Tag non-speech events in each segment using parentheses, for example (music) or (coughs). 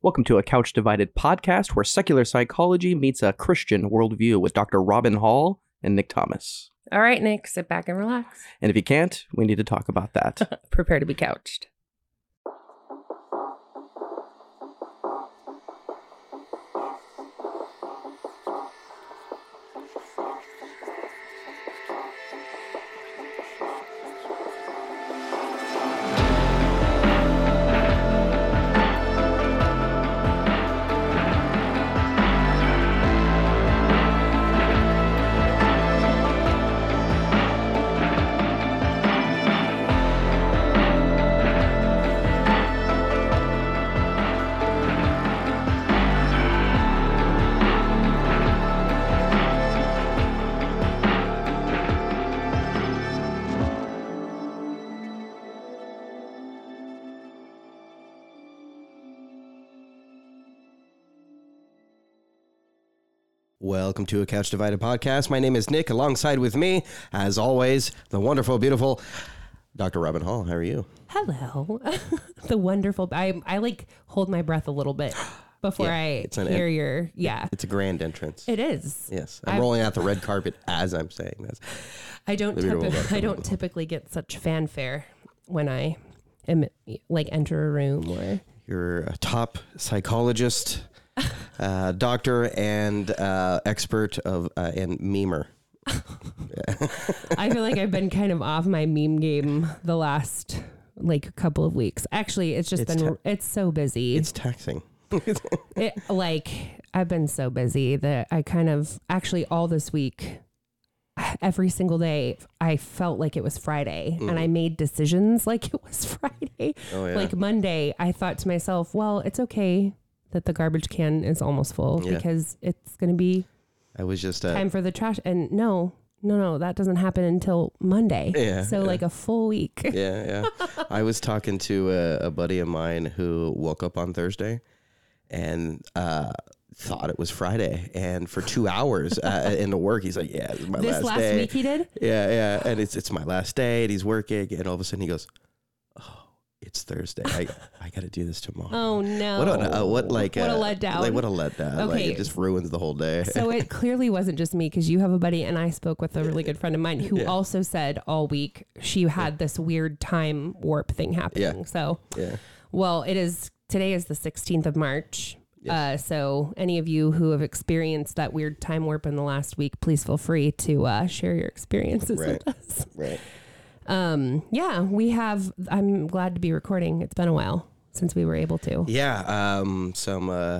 Welcome to a Couch Divided podcast where secular psychology meets a Christian worldview with Dr. Robyn Hall and Nick Thomas. All right, Nick, sit back and relax. And if you can't, we need to talk about that. (laughs) Prepare to be couched. To a Couch Divided podcast. My name is Nick. Alongside with me, as always, the wonderful, beautiful Dr. Robyn Hall. How are you? Hello. (laughs) the wonderful. I I like hold my breath a little bit (gasps) before Yeah, I it's an hear en- your yeah. It's a grand entrance. It is. yes, I'm I've- rolling out the red (laughs) carpet as I'm saying this. I don't typi- (laughs) I don't typically get such fanfare when I am like enter a room or You're a top psychologist, (laughs) uh, doctor, and uh, expert of uh, and memer. (laughs) I feel like I've been kind of off my meme game the last like couple of weeks. Actually, it's just It's been ta- it's so busy. It's taxing. (laughs) it, like I've been so busy that I kind of actually all this week every single day I felt like it was Friday and I made decisions like it was Friday. Oh yeah. Like Monday, I thought to myself, well, it's okay that the garbage can is almost full Yeah. because it's going to be I was just uh, time for the trash and no, no, no, that doesn't happen until Monday. Yeah, So yeah. like a full week. yeah, yeah. (laughs) I was talking to a, a buddy of mine who woke up on Thursday and uh, thought it was Friday. And for two hours uh, (laughs) into work, he's like, "Yeah, this is my This last, last day." week he did? Yeah, yeah. And it's it's my last day, and he's working, and all of a sudden he goes, "Oh, it's Thursday. I I got to do this tomorrow." Oh no. What a, uh, what like What a uh, letdown. Like what a letdown. Like Okay. it just ruins the whole day. so it (laughs) clearly wasn't just me because you have a buddy and I spoke with a really good friend of mine who Yeah. also said all week she had this weird time warp thing happening. Yeah. So, yeah. well, it is today is the 16th of March. Uh, so any of you who have experienced that weird time warp in the last week, please feel free to uh, share your experiences Right. with us. Right. Um, yeah, we have. I'm glad to be recording. It's been a while since we were able to. Yeah. Um. Some uh,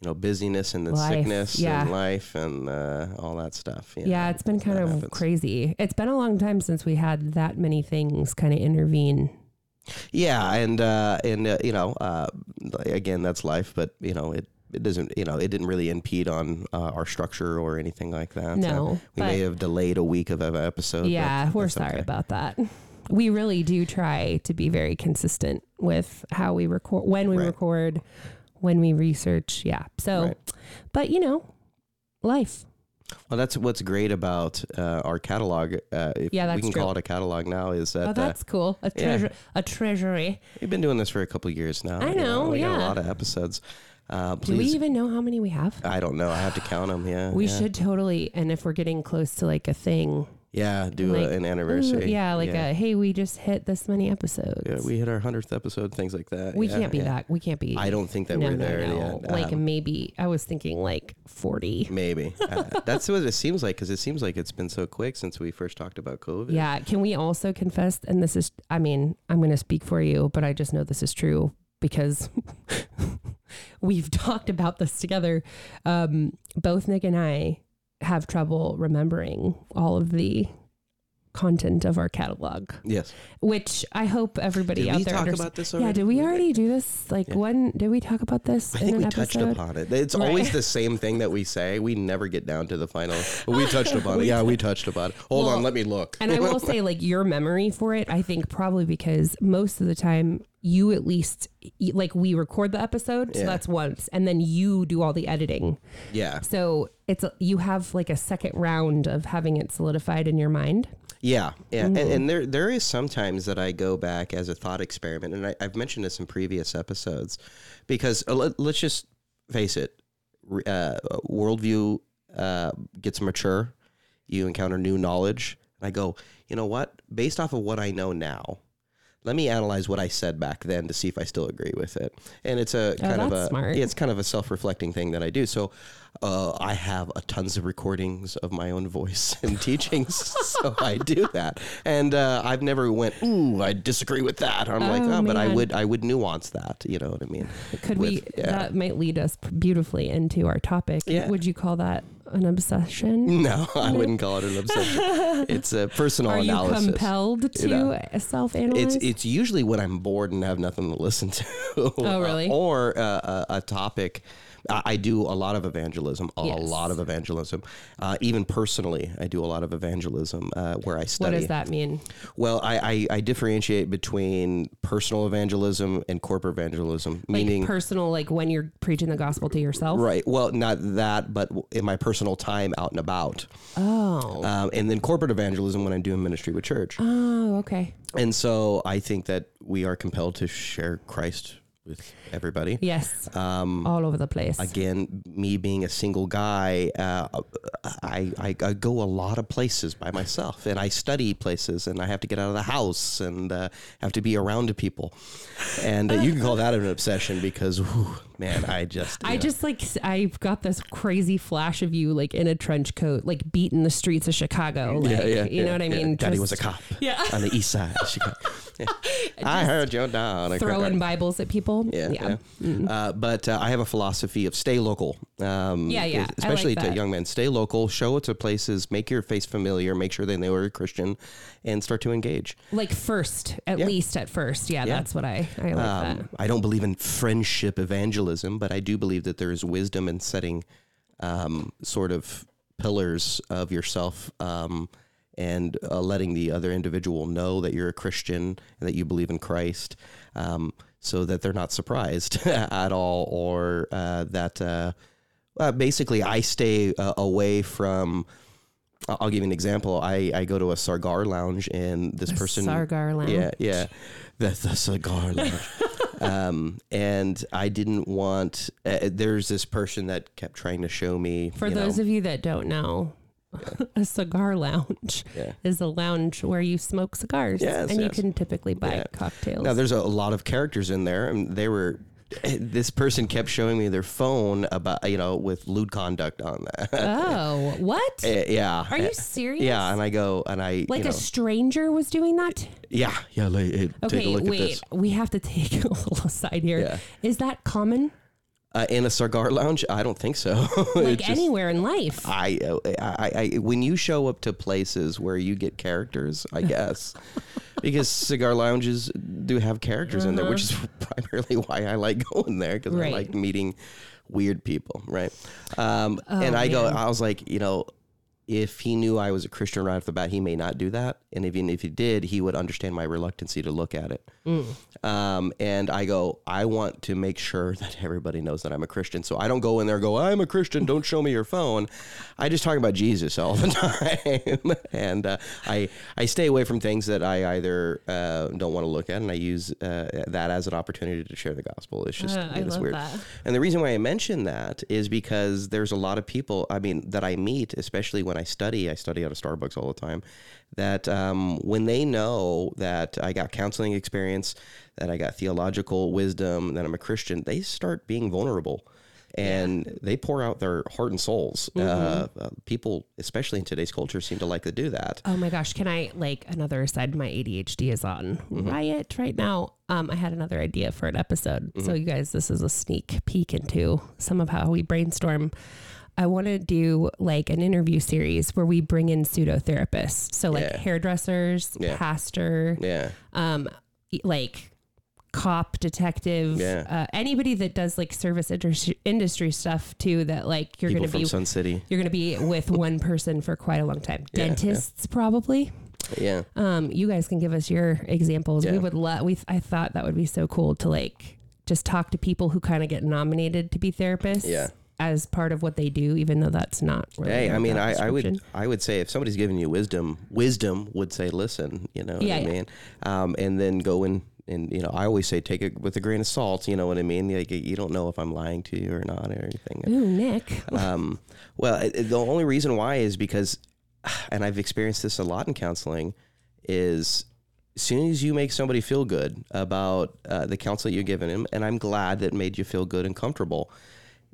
you know, busyness and then Life, sickness yeah. and life and uh, all that stuff. you Yeah, know. it's been kind of happens. crazy. It's been a long time since we had that many things kind of intervene. Yeah, and uh, and uh, you know, uh, again, that's life, but you know, it it doesn't, you know, it didn't really impede on uh, our structure or anything like that. No, Uh, we may have delayed a week of an episode. yeah, we're sorry okay. about that. We really do try to be very consistent with how we record, when we Right. record, when we research. Yeah. So, Right. but you know, life. Well, that's what's great about uh, our catalog. Uh, if Yeah, we can true. call it a catalog now. Is that Oh, uh, that's cool. A yeah. treasure, a treasury. we've been doing this for a couple of years now. I you know, we got a lot of episodes. Uh, Do we even know how many we have? I don't know. I have to count them. Yeah, We yeah. should totally, and if we're getting close to like a thing, Yeah, do like, a, an ooh, anniversary. yeah, like yeah. a hey, we just hit this many episodes. Yeah, we hit our hundredth episode, things like that. We Yeah, can't be yeah. that. We can't be. I don't think that no, we're no, there no. yet. Like Um, maybe I was thinking like forty. Maybe (laughs) uh, that's what it seems like because it seems like it's been so quick since we first talked about COVID. Yeah. Can we also confess? And this is, I mean, I'm going to speak for you, but I just know this is true because (laughs) we've (laughs) talked about this together. Um, both Nick and I have trouble remembering all of the content of our catalog, Yes. which I hope everybody Did out we there talk about this already? Yeah, did we already do this? Like, Yeah. when did we talk about this I in think an we touched upon it. It's Right. always the (laughs) same thing that we say. We never get down to the final. But we touched upon it. (laughs) Yeah, we touched upon it. Hold Well, on, let me look. And I will say, like, your memory for it, I think probably because most of the time you at least like we record the episode, so Yeah. that's once, and then you do all the editing. Yeah. So it's you have like a second round of having it solidified in your mind. Yeah, yeah, and, and there there is sometimes that I go back as a thought experiment, and I, I've mentioned this in previous episodes, because uh, let, let's just face it, uh, worldview uh, gets mature, you encounter new knowledge, and I go, you know what? Based off of what I know now, let me analyze what I said back then to see if I still agree with it. And it's a kind of a smart. it's kind of a self-reflecting thing that I do. So uh, I have a tons of recordings of my own voice (laughs) and teachings, so I do that. And uh, I've never went, ooh, I disagree with that. I'm like, Oh, oh, but I would I would nuance that. You know what I mean? Could we? Yeah. That might lead us beautifully into our topic. Yeah. Would you call that an obsession? No, (laughs) I wouldn't call it an obsession. It's a personal (laughs) Are you analysis. compelled to know. self-analyze? It's it's usually when I'm bored and have nothing to listen to. Oh, (laughs) really? or uh, a, a topic. I do a lot of evangelism, a Yes. lot of evangelism. Uh, even personally, I do a lot of evangelism uh, where I study. what does that mean? Well, I, I, I differentiate between personal evangelism and corporate evangelism, Like meaning personal, like when you're preaching the gospel to yourself. right. Well, not that, but in my personal time out and about, Oh. um, and then corporate evangelism when I'm doing ministry with church. Oh, okay. And so I think that we are compelled to share Christ with everybody. Yes. Um, All over the place. again, me being a single guy, uh, I, I, I go a lot of places by myself and I study places and I have to get out of the house and uh, have to be around people. And uh, you can call that an obsession because, whew, man, I just. I know, just like I've got this crazy flash of you like in a trench coat, like beating the streets of Chicago. Like, Yeah, yeah, you know yeah, what I mean? Daddy Just was a cop (laughs) Yeah. on the east side of Chicago. (laughs) I heard you down. Throwing Bibles at people. Yeah, yeah. Uh, but uh, I have a philosophy of stay local. Um, Yeah, yeah. Especially like to young men, stay local, show it to places, make your face familiar, make sure they know you're a Christian, and start to engage. Like first, at least at first. Yeah, that's what I I like that. Um, I don't believe in friendship evangelism, but I do believe that there is wisdom in setting um, sort of pillars of yourself um, and uh, letting the other individual know that you're a Christian and that you believe in Christ um, so that they're not surprised (laughs) at all or uh, that uh, uh, basically I stay uh, away from. I'll give you an example. I, I go to a Sargar lounge and this person Sargar Lounge. yeah, yeah. The, the cigar lounge. Um, and I didn't want. Uh, there's this person that kept trying to show me. For those know, of you that don't know, (laughs) a cigar lounge Yeah. is a lounge where you smoke cigars, Yes, and yes. you can typically buy Yeah. cocktails. now there's a lot of characters in there, and they were. This person kept showing me their phone about you know with lewd conduct on that. (laughs) oh, what? Uh, yeah. Are you Uh, serious? Yeah, and I go and I like you know, a stranger was doing that? yeah yeah. Like, hey, Okay, take a look wait. at this. We have to take (laughs) a little aside here. Is Yeah. that common? Uh, in a cigar lounge, I don't think so. (laughs) Like just- anywhere in life? I, uh, I, I, when you show up to places where you get characters, I guess, because cigar lounges do have characters in there, which is (laughs) primarily why I like going there because Uh-huh. Right. I like meeting weird people, right? Um, and I go, Oh. I was like, you know, if he knew I was a Christian right off the bat, he may not do that, and even if he did, he would understand my reluctancy to look at it. Mm. Um, and I go, I want to make sure (laughs) that everybody knows that I'm a Christian. So I don't go in there and go, I'm a Christian. Don't show me your phone. I just talk about Jesus all the (laughs) time. (laughs) and uh, I, I stay away from things that I either uh, don't want to look at. And I use uh, that as an opportunity to share the gospel. It's just, Uh, it's weird. that. And the reason why I mention that is because there's a lot of people, I mean, that I meet, especially when I study, I study out of Starbucks all the time, that um, when they know that I got counseling experience, that I got theological wisdom, that I'm a Christian, they start being vulnerable. And they pour out their heart and souls. Mm-hmm. Uh, uh, people, especially in today's culture, seem to like to do that. Oh my gosh, can I like another aside? My ADHD is on Mm-hmm. riot right now. Um, I had another idea for an episode. Mm-hmm. So you guys, this is a sneak peek into some of how we brainstorm. I want to do like an interview series where we bring in pseudo therapists. So like Yeah. hairdressers, Yeah. pastor, Yeah. um, like cop, detective, Yeah. uh, anybody that does like service industry, industry stuff too. That like you're People going to from be Sun City. you're going to be with (laughs) one person for quite a long time. Yeah, yeah. Dentists, probably. Yeah. um, you guys can give us your examples. We would love. We I thought that would be so cool to like just talk to people who kind of get nominated to be therapists. Yeah. As part of what they do, even though that's not. Really Hey, I mean, I, I would. I would say if somebody's giving you wisdom, wisdom would say, listen, you know Yeah, what yeah. I mean? Um, and then go and, and, you know, I always say, take it with a grain of salt. You know what I mean? Like, you don't know if I'm lying to you or not or anything. Ooh, Nick. um, well, it, the only reason why is because, (sighs) and I've experienced this a lot in counseling, is as soon as you make somebody feel good about uh, the counsel you're giving them, and I'm glad that made you feel good and comfortable,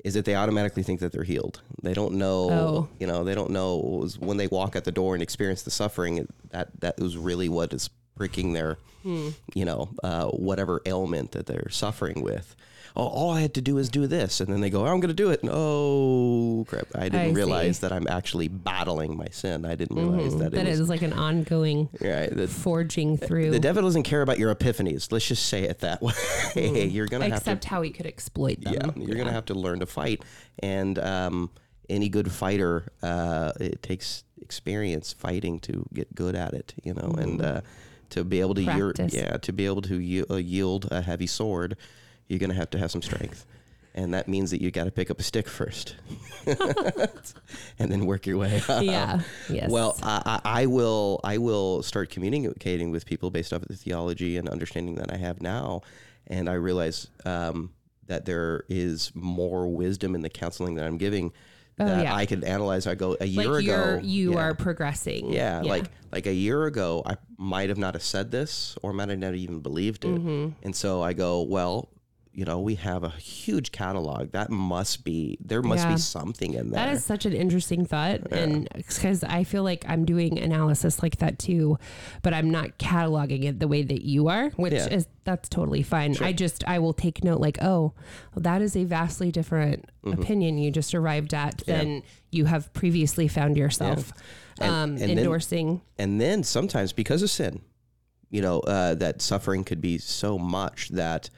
is that they automatically think that they're healed. They don't know, Oh. you know, they don't know was when they walk out the door and experience the suffering that that was really what is pricking their, you know, uh, whatever ailment that they're suffering with. Oh, all I had to do is do this, and then they go, "I'm going to do it." And, oh crap! I didn't I see. realize that I'm actually battling my sin. I didn't realize that, that it was is like an ongoing right. The, forging through. the devil doesn't care about your epiphanies. Let's just say it that (laughs) way. you're gonna have to except how he could exploit them. yeah, you're gonna have to learn to fight, and um, any good fighter, uh, it takes experience fighting to get good at it, you know, and uh, to be able to yield, Practice. yeah, to be able to yi- uh, yield a heavy sword, you're gonna have to have some strength. And that means that you got to pick up a stick first, (laughs) and then work your way. up. yeah. Yes. Well, I, I I will I will start communicating with people based off of the theology and understanding that I have now, and I realize um, that there is more wisdom in the counseling that I'm giving that Oh, yeah. I could analyze. I go a year like ago, you're yeah, are progressing. yeah, like like a year ago, I might have not have said this or might have not even believed it, Mm-hmm. and so I go well. You know, we have a huge catalog. That must be there. Must Yeah. be something in there. That is such an interesting thought. And because I feel like I'm doing analysis like that too, but I'm not cataloging it the way that you are, which Yeah. is that's totally fine. I just, I will take note like, oh, that is a vastly different Mm-hmm. opinion you just arrived at than you have previously found yourself And- um, and then- endorsing. and then sometimes because of sin you know uh, that suffering could be so much that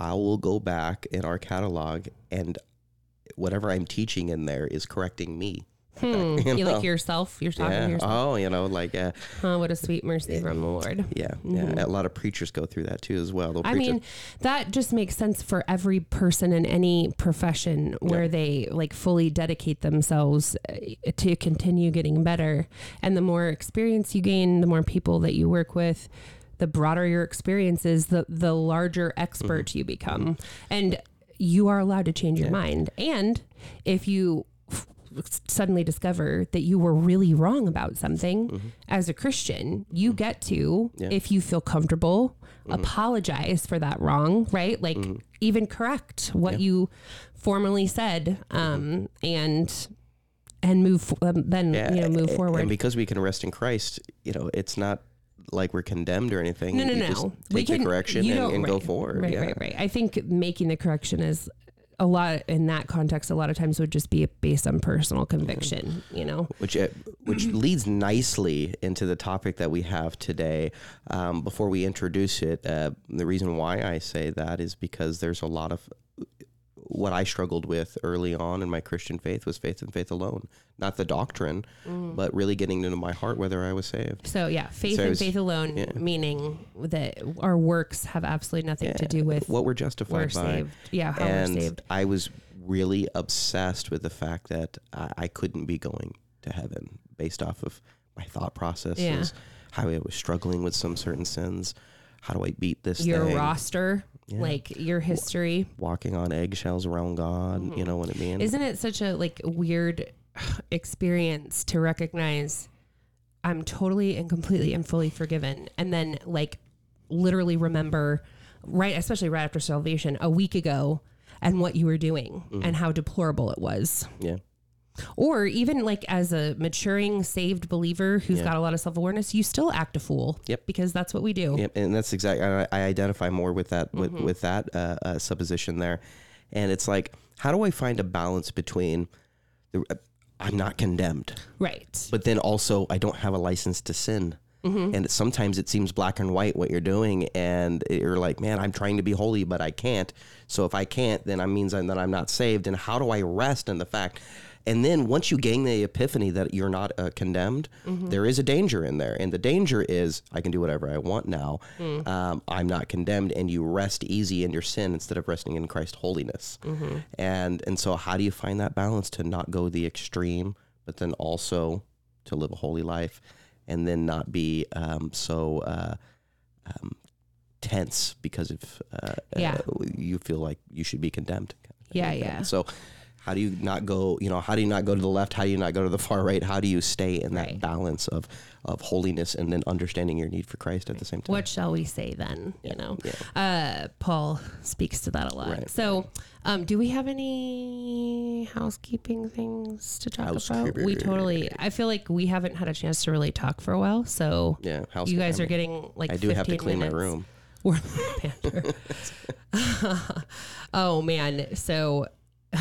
i will go back in our catalog and whatever i'm teaching in there is correcting me. Hmm. (laughs) you like yourself, you're talking yeah. to yourself. oh you know like uh, Oh, what a sweet mercy from the Lord. yeah yeah. A lot of preachers go through that too as well. They'll I it- mean, that just makes sense for every person in any profession where they like fully dedicate themselves uh, to continue getting better. And the more experience you gain, the more people that you work with, the broader your experience is, the the larger expert Mm-hmm. you become. And you are allowed to change your mind. And if you f- suddenly discover that you were really wrong about something as a Christian, you get to, Mm-hmm. Yeah. Mm-hmm. if you feel comfortable, apologize for that wrong, right? Like even correct what you formerly said, um, and and move um, then yeah, you know move forward. and because we can rest in christ you know it's not like we're condemned or anything no, no, you no. just We take can- the correction you and, don't- go forward Right, yeah. right, right. I think making the correction is a lot in that context. A lot of times would just be based on personal conviction. You know. which uh, which (clears throat) leads nicely into the topic that we have today. Um, before we introduce it, uh, the reason why I say that is because there's a lot of what I struggled with early on in my Christian faith was faith and faith alone, not the doctrine, Mm. but really getting into my heart whether I was saved. So yeah, faith So and it's- faith alone, yeah. meaning that our works have absolutely nothing to do with what we're we're justified by. saved. Yeah, how and we're saved. I was really obsessed with the fact that I, I couldn't be going to heaven based off of my thought processes, Yeah. how I was struggling with some certain sins. How do I beat this Your thing? roster, Yeah. like your history. Walking on eggshells around God, Mm-hmm. you know what I mean? Isn't it such a like weird (sighs) experience to recognize I'm totally and completely and fully forgiven and then like literally remember right especially right after salvation a week ago and what you were doing Mm-hmm. and how deplorable it was. yeah. Or even like as a maturing saved believer who's Yeah. got a lot of self-awareness, you still act a fool. Yep. Because that's what we do. Yep, and that's exactly. I, I identify more with that with Mm-hmm. with that uh, uh, supposition there, and it's like, how do I find a balance between the uh, I'm not condemned, Right. but then also I don't have a license to sin. Mm-hmm. And sometimes it seems black and white what you're doing, and you're like, man, I'm trying to be holy, but I can't. So if I can't, then that means that I'm not saved. And how do I rest in the fact? And then once you gain the epiphany that you're not uh, condemned, there is a danger in there. And the danger is I can do whatever I want now. Um, I'm not condemned. And you rest easy in your sin instead of resting in Christ's holiness. And, and so, how do you find that balance to not go the extreme, but then also to live a holy life and then not be um, so uh, um, tense because of uh, Yeah. uh, you feel like you should be condemned. Yeah, yeah. So how do you not go, you know, how do you not go to the left? How do you not go to the far right? How do you stay in that Right. balance of, of holiness and then understanding your need for Christ at the same time? What shall we say then? You know, uh, Paul speaks to that a lot. Right. So, um, do we have any housekeeping things to talk about? We totally. I feel like we haven't had a chance to really talk for a while. So, Yeah, you guys are getting like I do have to 15 clean my room. of (laughs) banter. (laughs) oh man, so. (laughs)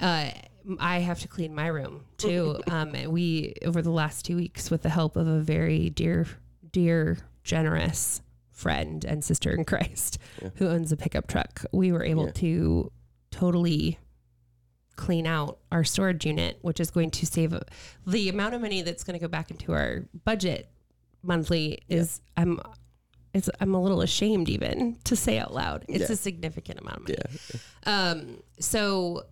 Uh, I have to clean my room too. (laughs) Um, we over the last two weeks, with the help of a very dear, dear, generous friend and sister in Christ who owns a pickup truck, we were able Yeah. to totally clean out our storage unit, which is going to save the amount of money that's going to go back into our budget monthly. Is I'm it's I'm a little ashamed even to say out loud. It's Yeah. a significant amount of money. Yeah. Um, so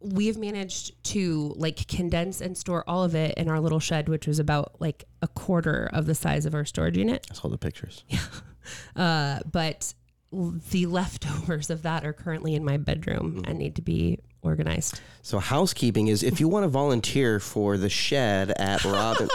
we've managed to like condense and store all of it in our little shed, which was about like a quarter of the size of our storage unit. I saw the pictures. (laughs) Uh, but the leftovers of that are currently in my bedroom and need to be organized. So housekeeping is if you want to volunteer for the shed at (laughs) Robyn.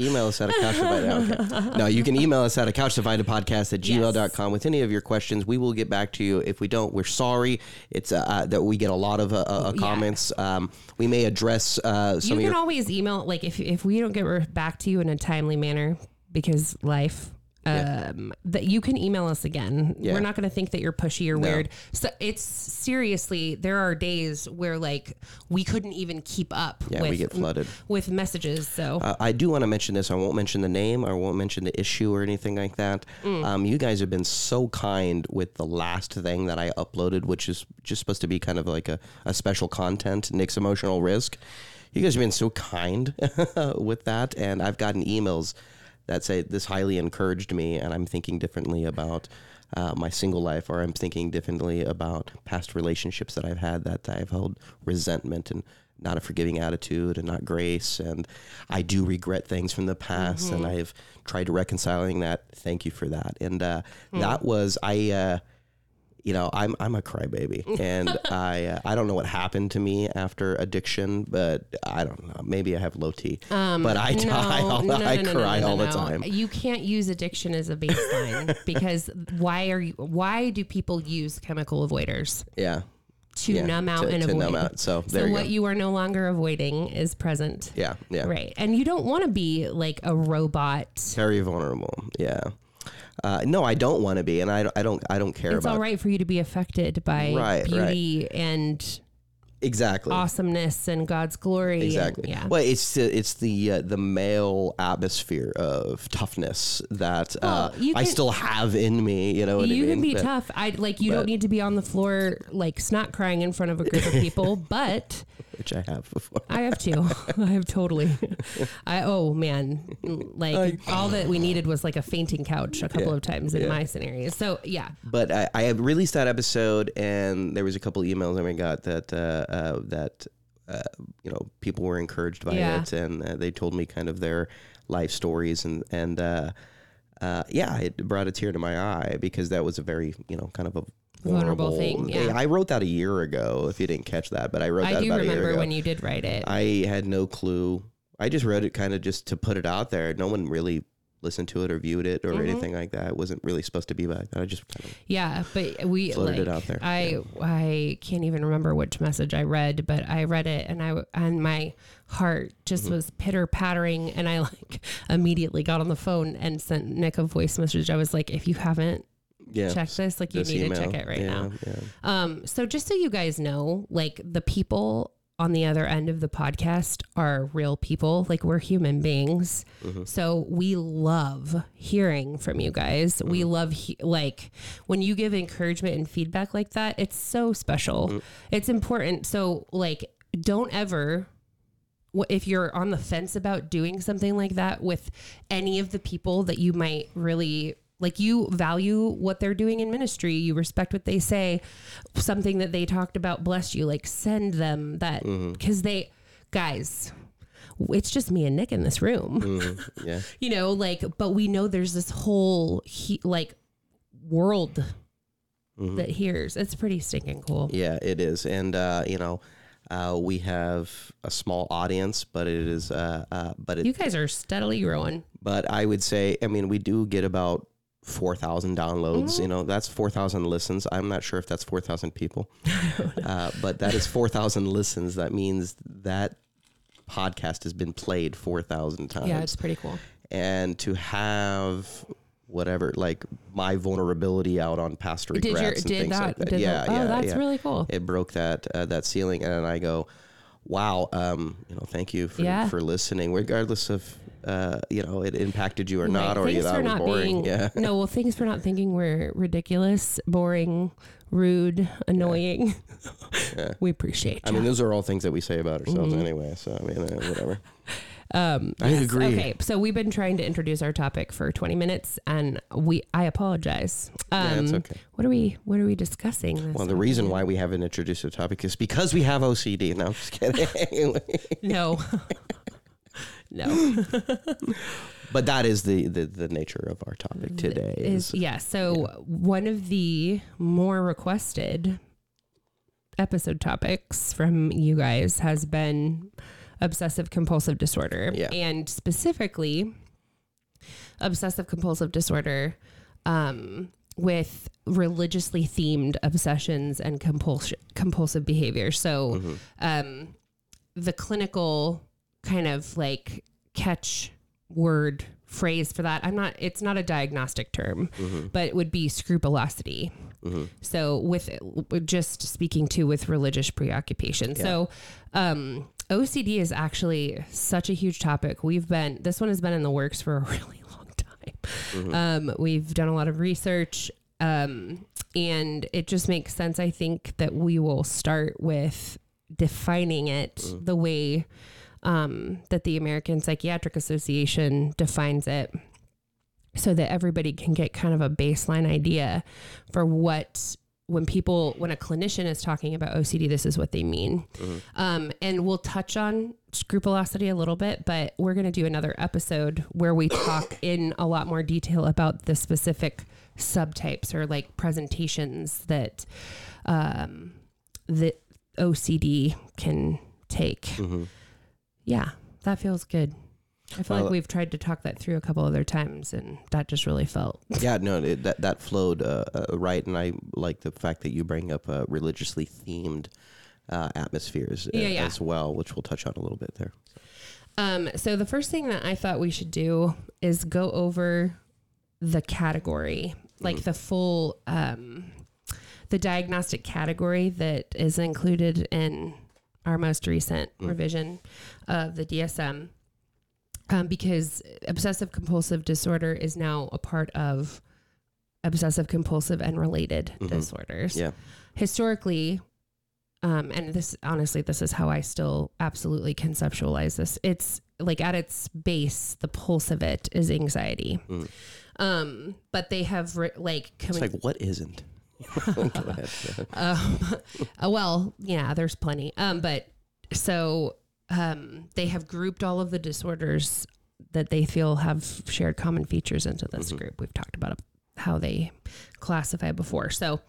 Email us at a couch divided. Okay. No, you can email us at a couch divided podcast at gmail.com with any of your questions. We will get back to you. If we don't, we're sorry. It's uh, uh, that we get a lot of uh, uh, Yeah. comments. Um, we may address uh, some you can your. always email like if if we don't get back to you in a timely manner because life um that you can email us again Yeah. we're not going to think that you're pushy or weird so it's seriously there are days where like we couldn't even keep up yeah, with we get flooded. with messages so Uh, I do want to mention this. I won't mention the name. I won't mention the issue or anything like that. Mm. Um, you guys have been so kind with the last thing that I uploaded, which is just supposed to be kind of like a, a special content, Nick's emotional risk. You guys have been so kind (laughs) with that, and I've gotten emails that say this highly encouraged me, and I'm thinking differently about uh, my single life, or I'm thinking differently about past relationships that I've had that I've held resentment and not a forgiving attitude and not grace. And I do regret things from the past, and I've tried to reconciling that. Thank you for that. And uh, that was I. Uh, you know, I'm I'm a crybaby, (laughs) and I uh, I don't know what happened to me after addiction, but I don't know. Maybe I have low T, but I no, die, all, no, no, I no, no, cry no, no, all the no. time. You can't use addiction as a baseline (laughs) because why are you? Why do people use chemical avoiders Yeah, to yeah, numb out to, and to avoid? numb out. So so you what go. you are no longer avoiding is present. yeah, yeah. Right. And you don't want to be like a robot. Very vulnerable. Yeah. Uh, no, I don't want to be, and I, don't- I don't I don't care It's about all right for you to be affected by Right, right. beauty and exactly. awesomeness and God's glory. and- Exactly. yeah. Well, it's the, it's the uh, the male atmosphere of toughness that uh, Well, you I still have in me. You know what you I mean? can be But- tough. I like you don't need to be on the floor like snot crying in front of a group of people, (laughs) but which I have before. I have two. (laughs) (laughs) I have totally. I oh man, like all that we needed was like a fainting couch a couple Yeah, of times in yeah. my scenario. So yeah, But I, I have released that episode, and there was a couple emails that we got that uh, uh, that uh, you know people were encouraged by Yeah. it, and uh, they told me kind of their life stories, and and uh, uh, yeah, it brought a tear to my eye because that was a very you know kind of a Vulnerable thing, yeah. I wrote that a year ago. If you didn't catch that, but I wrote I that do about a year remember when you did write it. I had no clue. I just wrote it kind of just to put it out there. No one really listened to it or viewed it or Mm-hmm. anything like that. It wasn't really supposed to be like that. I just kind of Yeah, but we Floated like, it out there. I I can't even remember which message I read, but I read it and I and my heart just Mm-hmm. was pitter pattering, and I like (laughs) immediately got on the phone and sent Nick a voice message. I was like, if you haven't yeah. checked this, like you this need email. to check it right Yeah, now. Yeah. Um, so just so you guys know, like the people on the other end of the podcast are real people. Like we're human beings. Mm-hmm. So we love hearing from you guys. We mm-hmm. love he- like when you give encouragement and feedback like that, it's so special. Mm. It's important. So like don't ever if you're on the fence about doing something like that with any of the people that you might really like you value what they're doing in ministry. You respect what they say. Something that they talked about blessed you like send them that because they guys it's just me and nick in this room. Mhm. (laughs) Yeah. you know like but we know there's this whole he, like world Mhm. that hears. It's pretty stinking cool. Yeah, it is, and uh, you know, uh, we have a small audience, but it is, uh, uh, but it, you guys are steadily growing. But I would say, I mean, we do get about four thousand downloads. Mm-hmm. You know, that's four thousand listens. I'm not sure if that's four thousand people, (laughs) uh, but that is four thousand listens. That means that podcast has been played four thousand times. yeah it's pretty cool and to have whatever like my vulnerability out on pastor did regrets your and did things that, like that. did yeah, that, oh yeah, that's yeah. really cool it broke that uh, that ceiling, and I go, wow, um, you know, thank you for Yeah. for listening, regardless of uh, you know it impacted you or not, Right. or you thought it was not boring. being yeah, no well thanks for not thinking we're ridiculous boring rude annoying Yeah. (laughs) we appreciate I you mean, those are all things that we say about ourselves Mm-hmm. anyway. So I mean, uh, whatever. (laughs) Um, I agree. Okay, so we've been trying to introduce our topic for 20 minutes, and we I apologize. Um, yeah, okay. What are we What are we discussing? this Well, the reason why we haven't introduced the topic is because we have OCD. No, I'm just kidding. (laughs) No. (laughs) no. but that is the, the the nature of our topic today. Is Is, yeah. So one of the more requested episode topics from you guys has been obsessive compulsive disorder, Yeah. and specifically obsessive compulsive disorder um, with religiously themed obsessions and compulsion compulsive behavior. So Mm-hmm. um, the clinical kind of like catch word phrase for that. I'm not it's not a diagnostic term Mm-hmm. but it would be scrupulosity. So with just speaking to with religious preoccupation. So um ocd is actually such a huge topic. We've been this one has been in the works for a (laughs) really long time. Um we've done a lot of research um and it just makes sense i think that we will start with defining it the way um, that the American Psychiatric Association defines it so that everybody can get kind of a baseline idea for what when people when a clinician is talking about OCD this is what they mean. Um, and we'll touch on scrupulosity a little bit but we're going to do another episode where we (coughs) talk in a lot more detail about the specific subtypes or like presentations that um, that OCD can take. Mm-hmm. Yeah, that feels good. I feel Well- like we've tried to talk that through a couple other times, and that just really felt. (laughs) yeah, no, it, that that flowed uh, uh, right, and I like the fact that you bring up uh, religiously themed uh, atmospheres Yeah, yeah. as well, which we'll touch on a little bit there. Um, so the first thing that I thought we should do is go over the category, like the full, um, the diagnostic category that is included in our most recent revision of the DSM, um, because obsessive compulsive disorder is now a part of obsessive compulsive and related disorders. Yeah, historically um and this honestly this is how i still absolutely conceptualize this it's like at its base the pulse of it is anxiety Mm. um but they have ri- like it's coming like what isn't? (laughs) (laughs) Um, (laughs) uh, well, yeah, there's plenty. Um, but so um, they have grouped all of the disorders that they feel have shared common features into this group. We've talked about how they classify before. So,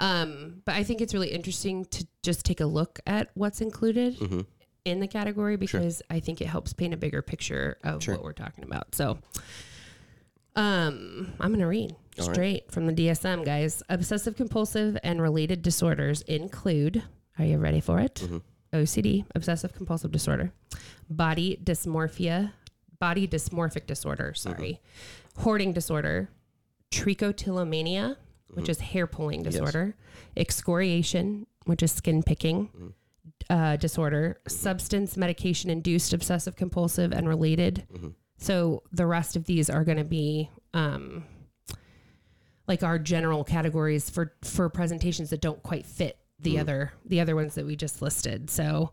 um, but I think it's really interesting to just take a look at what's included Mhm. in the category because I think it helps paint a bigger picture of Sure. what we're talking about. So, um, I'm going to read All right. straight from the DSM, guys. Obsessive compulsive and related disorders include, are you ready for it? Mhm. OCD, obsessive compulsive disorder, body dysmorphia, body dysmorphic disorder, sorry, hoarding disorder, trichotillomania, which is hair pulling Yes. disorder, excoriation, which is skin picking uh, disorder, substance medication induced obsessive compulsive and related. So the rest of these are going to be um, like our general categories for for presentations that don't quite fit the Mm. other the other ones that we just listed. So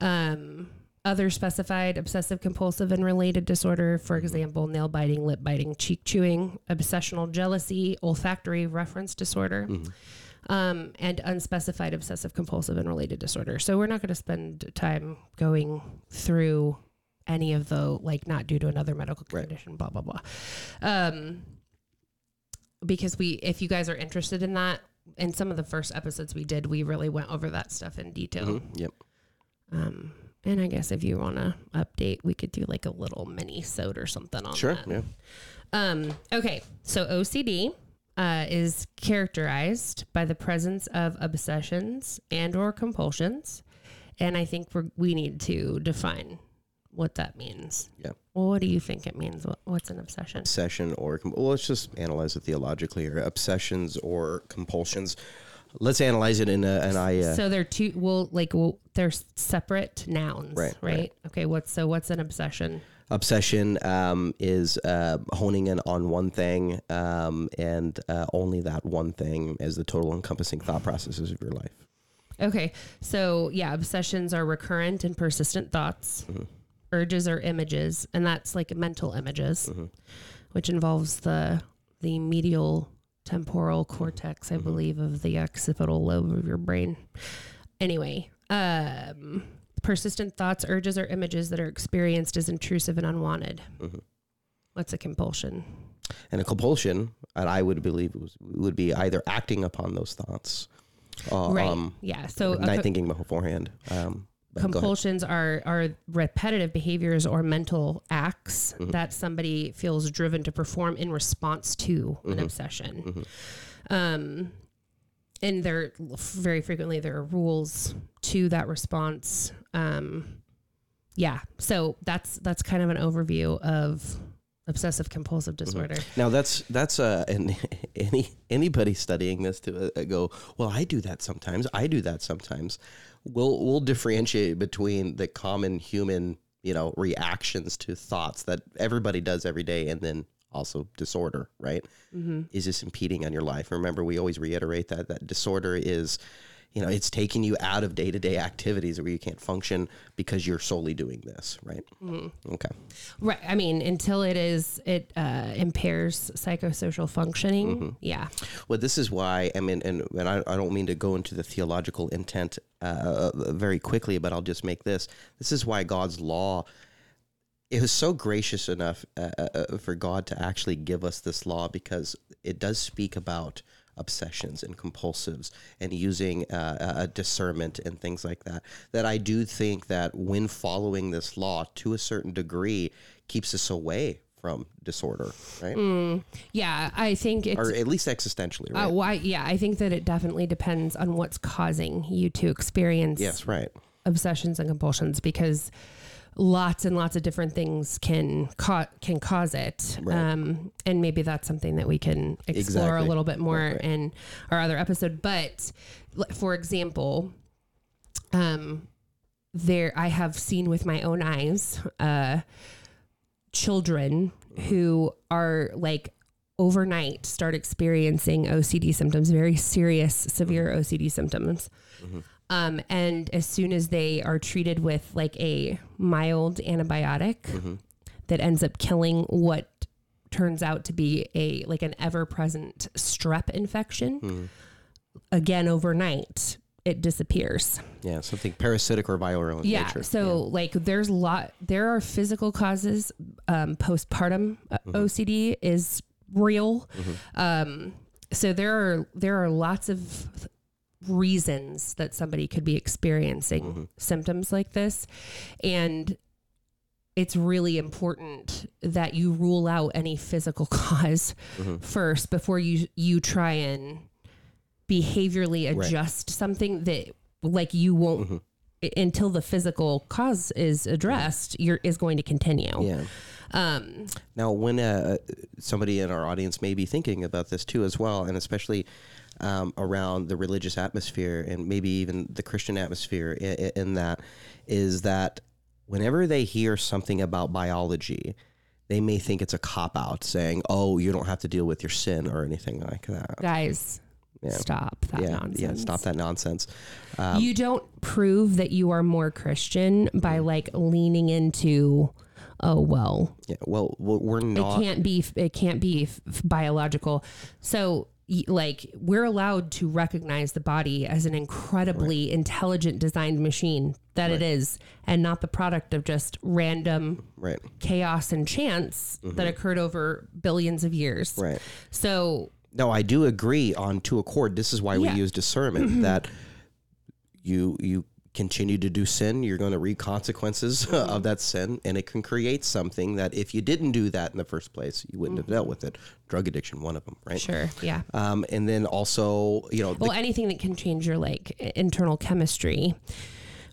Um, other specified obsessive compulsive and related disorder, for Mm-hmm. example, nail biting, lip biting, cheek chewing, obsessional jealousy, olfactory reference disorder, Mm-hmm. um, and unspecified obsessive compulsive and related disorder. So we're not going to spend time going through any of the like not due to another medical Right. condition, blah blah blah. Um, because we, if you guys are interested in that, in some of the first episodes we did, we really went over that stuff in detail. Mhm. Yep. Um, and I guess if you want to update, we could do like a little mini sode or something on Sure. that. Sure. Yeah. Um, okay, so OCD uh, is characterized by the presence of obsessions and or compulsions, and I think we're, we need to define what that means. Yeah. Well, what do you think it means? What's an obsession? Obsession or well, let's just analyze it theologically. Or obsessions or compulsions. Let's analyze it in a, an I. Uh, So they're two. Well, like well, they're separate nouns, Right, Right. right. Okay. What's so? What's an obsession? obsession um, is uh, honing in on one thing um, and uh, only that one thing as the total encompassing thought processes of your life. Okay. So, yeah, obsessions are recurrent and persistent thoughts, urges or images, and that's like mental images, which involves the the medial temporal cortex, I believe, of the occipital lobe of your brain. Anyway, um persistent thoughts, urges or images that are experienced as intrusive and unwanted. What's a compulsion? And a compulsion, and I would believe, was, would be either acting upon those thoughts, uh, Right. um, yeah. So not co- thinking beforehand. Um, but go ahead. Compulsions are are repetitive behaviors or mental acts Mm-hmm. that somebody feels driven to perform in response to Mm-hmm. an obsession um and there very frequently there are rules to that response um yeah so that's that's kind of an overview of obsessive compulsive Mm-hmm. disorder. Now that's that's uh and (laughs) any anybody studying this to uh, go well I do that sometimes. I do that sometimes. We'll we'll differentiate between the common human you know reactions to thoughts that everybody does every day and then also disorder right? Is this impeding on your life? Remember we always reiterate that that disorder is you know it's taking you out of day-to-day activities where you can't function because you're solely doing this right okay right i mean until it is it uh impairs psychosocial functioning Mm-hmm. yeah Well, this is why I mean, and, and I, I don't mean to go into the theological intent uh, very quickly, but I'll just make this. This is why God's law. It was so gracious enough uh, uh, for God to actually give us this law because it does speak about obsessions and compulsives and using uh, a discernment and things like that. That I do think that when following this law to a certain degree keeps us away from disorder, right? yeah i think it's Or at least existentially, right? Uh, why? Yeah, I think that it definitely depends on what's causing you to experience yes, right. obsessions and compulsions because lots and lots of different things can ca- can cause it. Right. Um, and maybe that's something that we can explore a little bit more Right, in our other episode. But for example, um, there I have seen with my own eyes uh, children who are like overnight start experiencing OCD symptoms, very serious, severe OCD symptoms. Um, and as soon as they are treated with like a mild antibiotic that ends up killing what turns out to be a like an ever-present strep infection, again overnight it disappears. Yeah, something parasitic or viral in Yeah. nature. So like there's a lot there are physical causes. Um, postpartum uh, Mm-hmm. OCD is real. Um, so there are there are lots of reasons that somebody could be experiencing Mm-hmm. symptoms like this. And it's really important that you rule out any physical (laughs) because Mm-hmm. first before you you try and behaviorally Right. adjust something that like you won't Mm-hmm. i- until the physical cause is addressed you're is going to continue Yeah. um Now, when uh, somebody in our audience may be thinking about this too, as well, and especially um, around the religious atmosphere and maybe even the Christian atmosphere, in, in that is that whenever they hear something about biology, they may think it's a cop out saying, "Oh, you don't have to deal with your sin or anything like that." guys Yeah. Stop that yeah, nonsense. yeah. Stop that nonsense. Um, you don't prove that you are more Christian by like leaning into, oh well, yeah. Well, we're not. it can't be it can't be biological. So like we're allowed to recognize the body as an incredibly intelligent designed machine that it is and not the product of just random Right. chaos and chance that occurred over billions of years. Mm-hmm. Right. So No, I do agree on to accord. This is why we use discernment (clears throat) that you you continue to do sin, you're going to reap consequences (laughs) of that sin, and it can create something that if you didn't do that in the first place, you wouldn't have dealt with it. Drug addiction, one of them, right? sure, yeah. Um, and then also, you know, the, Well, anything that can change your like internal chemistry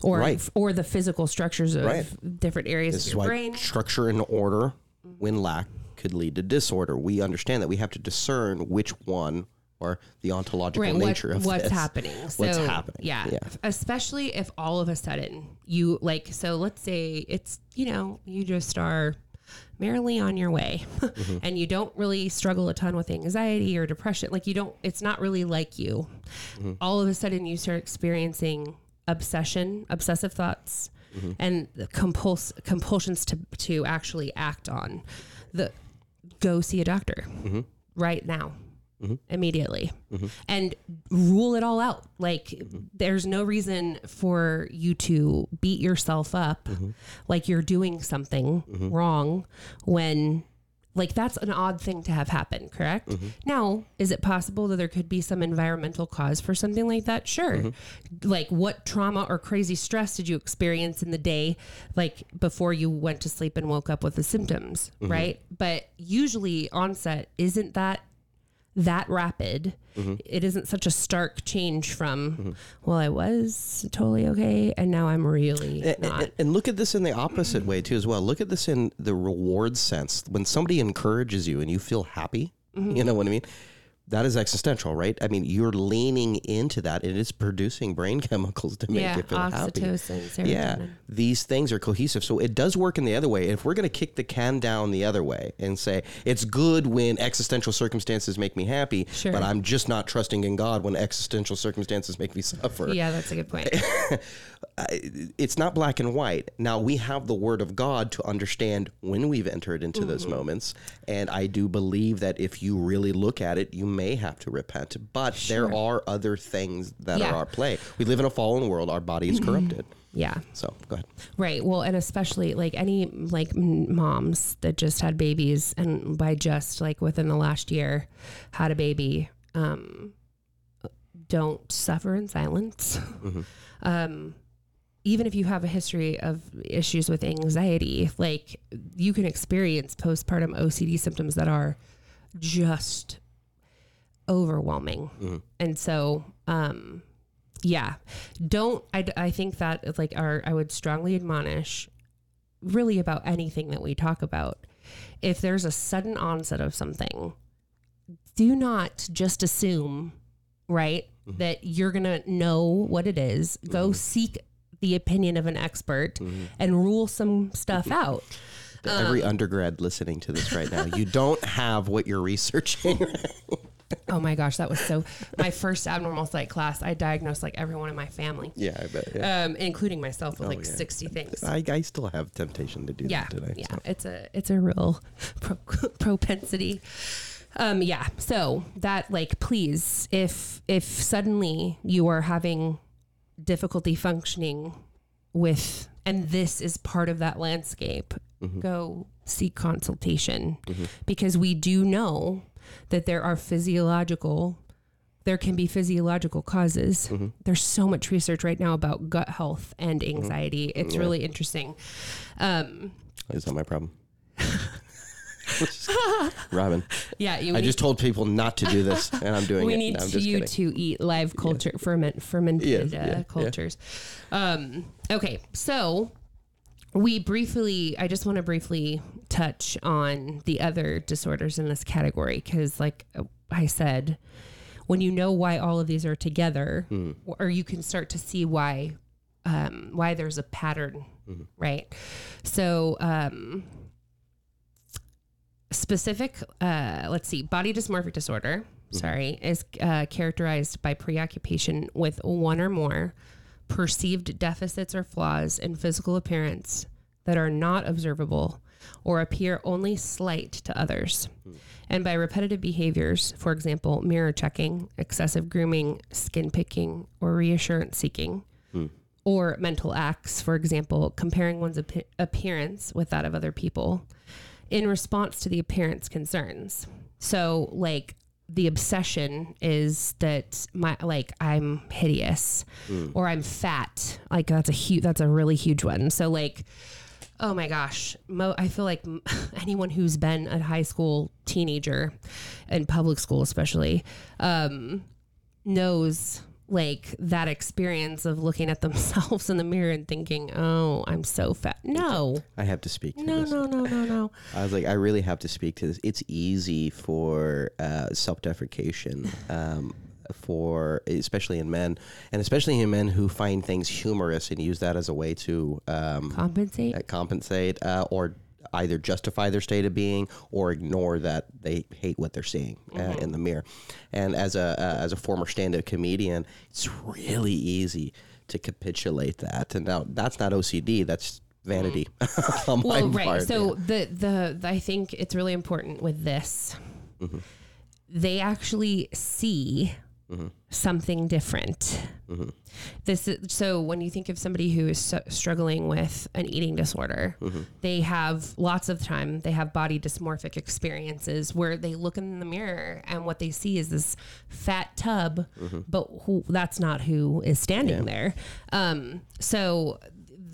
or Right. or the physical structures of Right. different areas this of is your why brain. structure and order, when lacked, could lead to disorder. We understand that we have to discern which one or the ontological Right, what, nature of what's this. happening. So, What's happening, Yeah, yeah. Especially if all of a sudden you like, so let's say it's, you know, you just are merely on your way (laughs) Mm-hmm. and you don't really struggle a ton with anxiety or depression. Like you don't, it's not really like you. Mm-hmm. All of a sudden you start experiencing obsession, obsessive thoughts, Mm-hmm. and the compuls- compulsions to, to actually act on the, go see a doctor Mm-hmm. right now Mm-hmm. immediately mm-hmm. and rule it all out. Like mm-hmm. there's no reason for you to beat yourself up like you're doing something wrong when like that's an odd thing to have happen correct? Now is it possible that there could be some environmental cause for something like that? Sure. Like what trauma or crazy stress did you experience in the day like before you went to sleep and woke up with the symptoms right? But usually onset isn't that that rapid. It isn't such a stark change from, well, I was totally okay, and now I'm really And, not. and- and look at this in the opposite way too, as well. Look at this in the reward sense. When somebody encourages you and you feel happy, Mm-hmm. you know what I mean. That is existential, right? I mean, you're leaning into that, and it's producing brain (laughs) chemicals to make yeah, you feel happy. oxytocin, serotonin. Yeah, these things are cohesive. So it does work in the other way. If we're going to kick the can down the other way and say it's good when existential circumstances make me happy, Sure. but I'm just not trusting in God when existential circumstances make me suffer. Yeah, that's a good point. (laughs) It's not black and white. Now we have the Word of God to understand when we've entered into those mm-hmm. moments, and I do believe that if you really look at it, you may have to repent. But there are other things that Yeah. are at play. We live in a fallen world. Our body is corrupted. (clears throat) Yeah. So go ahead. Right. Well, and especially like any like moms that just had babies and by just like within the last year had a baby, um, don't suffer in silence. (laughs) Um, even if you have a history of issues with anxiety, like you can experience postpartum OCD symptoms that are just overwhelming. And so, um, yeah, don't, I, I think that like our, I would strongly admonish really about anything that we talk about. If there's a sudden onset of something, do not just assume, right, that you're going to know what it is. Go seek the opinion of an expert and rule some stuff (laughs) out. Every Um, undergrad listening to this right now, you don't have what you're researching. (laughs) Oh my gosh, that was so. My first abnormal psych class, I diagnosed like everyone in my family, yeah, I bet. Yeah. um, including myself with like yeah. 60 things. I, I still have temptation to do yeah, that today. yeah, so. it's a it's a real (laughs) pro- (laughs) propensity. Um, yeah, so that like, please, if if suddenly you are having difficulty functioning with, and this is part of that landscape, go seek consultation because we do know that there are physiological there can be physiological causes. There's so much research right now about gut health and anxiety. It's really interesting. Um, Is that my problem? (laughs) Robyn, yeah, you I just told people not to do this, and I'm doing (laughs) we it. We need No, to you kidding. to eat live culture ferment fermented uh, yeah, yeah. cultures. Um, okay, so we briefly, I just want to briefly touch on the other disorders in this category because, like I said, when you know why all of these are together, Hmm. or you can start to see why um, why there's a pattern, Mm-hmm. right? So. Um, specific uh let's see body dysmorphic disorder sorry, is uh, characterized by preoccupation with one or more perceived deficits or flaws in physical appearance that are not observable or appear only slight to others. And by repetitive behaviors, for example, mirror checking, excessive grooming, skin picking, or reassurance seeking, or mental acts, for example, comparing one's ap- appearance with that of other people in response to the appearance concerns. So, like, the obsession is that my like I'm hideous or I'm fat. Like that's a huge that's a really huge one. So like oh my gosh, mo- I feel like (laughs) anyone who's been a high school teenager in public school especially um knows like that experience of looking at (laughs) themselves in the mirror and thinking, "Oh, I'm so fat." No. I have to speak to No, this. no, no, no, no. No. I was like, I really have to speak to this. It's easy for uh, self-deprecation, um, for especially in men, and especially in men who find things humorous and use that as a way to um, Compensate. uh, compensate uh, or either justify their state of being or ignore that they hate what they're seeing uh, in the mirror. And as a uh, as a former stand-up comedian, it's really easy to capitulate that. And now that's not OCD. That's vanity (laughs) my well, right. part. So the, the the I think it's really important with this. Mm-hmm. They actually see Mm-hmm. something different. This is, so when you think of somebody who is so, struggling with an eating disorder, Mm-hmm. they have lots of time. They have body dysmorphic experiences where they look in the mirror and what they see is this fat tub, Mm-hmm. but who, that's not who is standing there. Um, so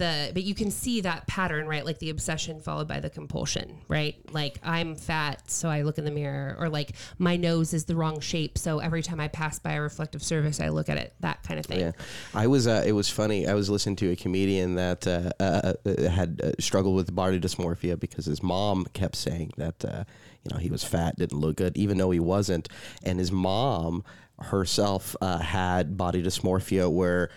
the but you can see that pattern right like the obsession followed by the compulsion right like i'm fat so i look in the mirror or like my nose is the wrong shape so every time i pass by a reflective surface i look at it that kind of thing Yeah, I was. Uh, it was funny. I was listening to a comedian that uh, uh, uh, had uh, struggled with body dysmorphia because his mom kept saying that uh, you know he was fat, didn't look good, even though he wasn't. And his mom herself had body dysmorphia where.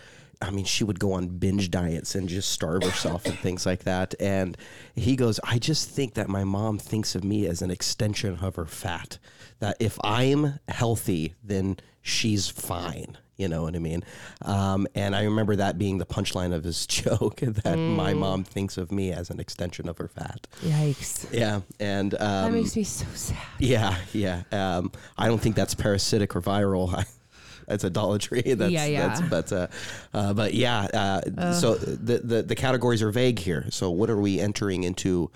I mean, she would go on binge diets and just starve herself and things like that. And he goes, I just think that my mom thinks of me as an extension of her fat. That if I'm healthy, then she's fine. You know what I mean? Um, and I remember that being the punchline of his (laughs) joke that my mom thinks of me as an extension of her fat. yikes Yeah. And that um, makes me so sad yeah, yeah. Um, I don't think that's parasitic or viral. (laughs) that's idolatry. (laughs) That's, Yeah, yeah. That's, but, uh, uh, but yeah. Uh, so the, the the categories are vague here. So what are we entering into?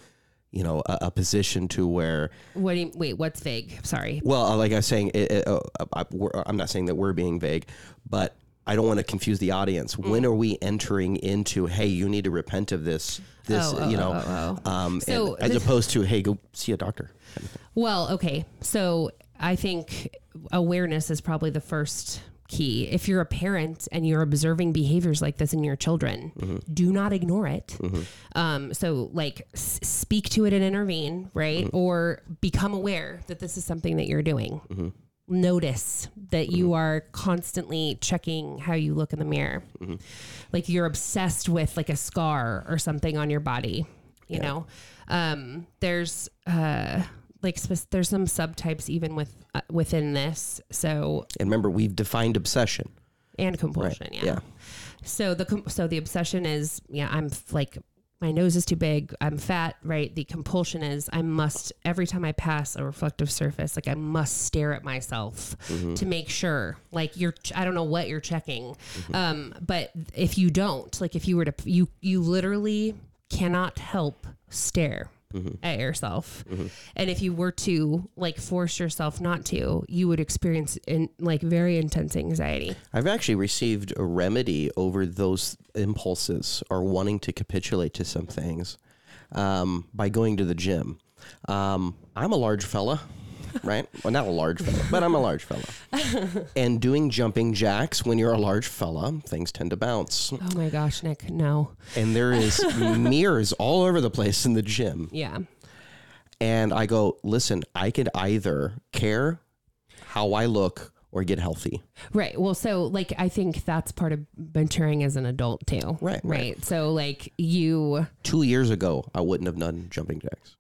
You know, a, a position to where, what do you wait what's vague sorry well, uh, like I was saying, it, it, uh, I, I'm not saying that we're being vague, but I don't want to confuse the audience. Mm. When are we entering into? Hey, you need to repent of this. This, Oh, oh, you know, oh, oh, Um, So as opposed to, hey, go see a doctor. Well, okay. So I think awareness is probably the first key. If you're a parent and you're observing behaviors like this in your children, do not ignore it. Um, so, like, s- speak to it and intervene, right? Or become aware that this is something that you're doing. Notice that you are constantly checking how you look in the mirror. Like you're obsessed with like a scar or something on your body, you know? Um, there's, uh, like spec- there's some subtypes even with uh, within this so And remember, we've defined obsession. and compulsion yeah. yeah. so the com- so the obsession is yeah i'm f- like my nose is too big i'm fat right the compulsion is i must every time i pass a reflective surface like i must stare at myself to make sure like you're ch- i don't know what you're checking um but if you don't like if you were to you you literally cannot help stare at yourself. And if you were to like force yourself not to you would experience in like very intense anxiety. I've actually received a remedy over those impulses or wanting to capitulate to some things um, by going to the gym. Um, I'm a large fella, right? Well, not a large fella, but I'm a large fella. (laughs) and doing jumping jacks when you're a large fella, things tend to bounce. oh my gosh nick no And there is (laughs) mirrors all over the place in the gym. yeah And I go, listen, I could either care how I look or get healthy. Right. Well, so like I think that's part of maturing as an adult too. Right, right. Right. So like you Two years ago, I wouldn't have done jumping jacks.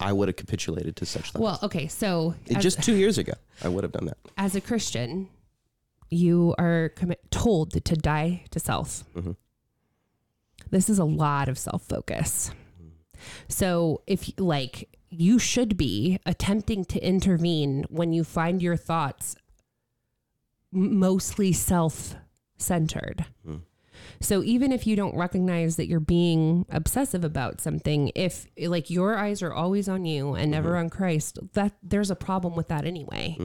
I would have capitulated to such. Well, okay, so It as, just two years ago, I would have done that. as a Christian, you are commi- told to die to self. Mhm. This is a lot of self focus. So, if like you should be attempting to intervene when you find your thoughts m- mostly self centered. Hmm. So even if you don't recognize that you're being obsessive about something, if like your eyes are always on you and never Mm-hmm. on Christ, that there's a problem with that anyway.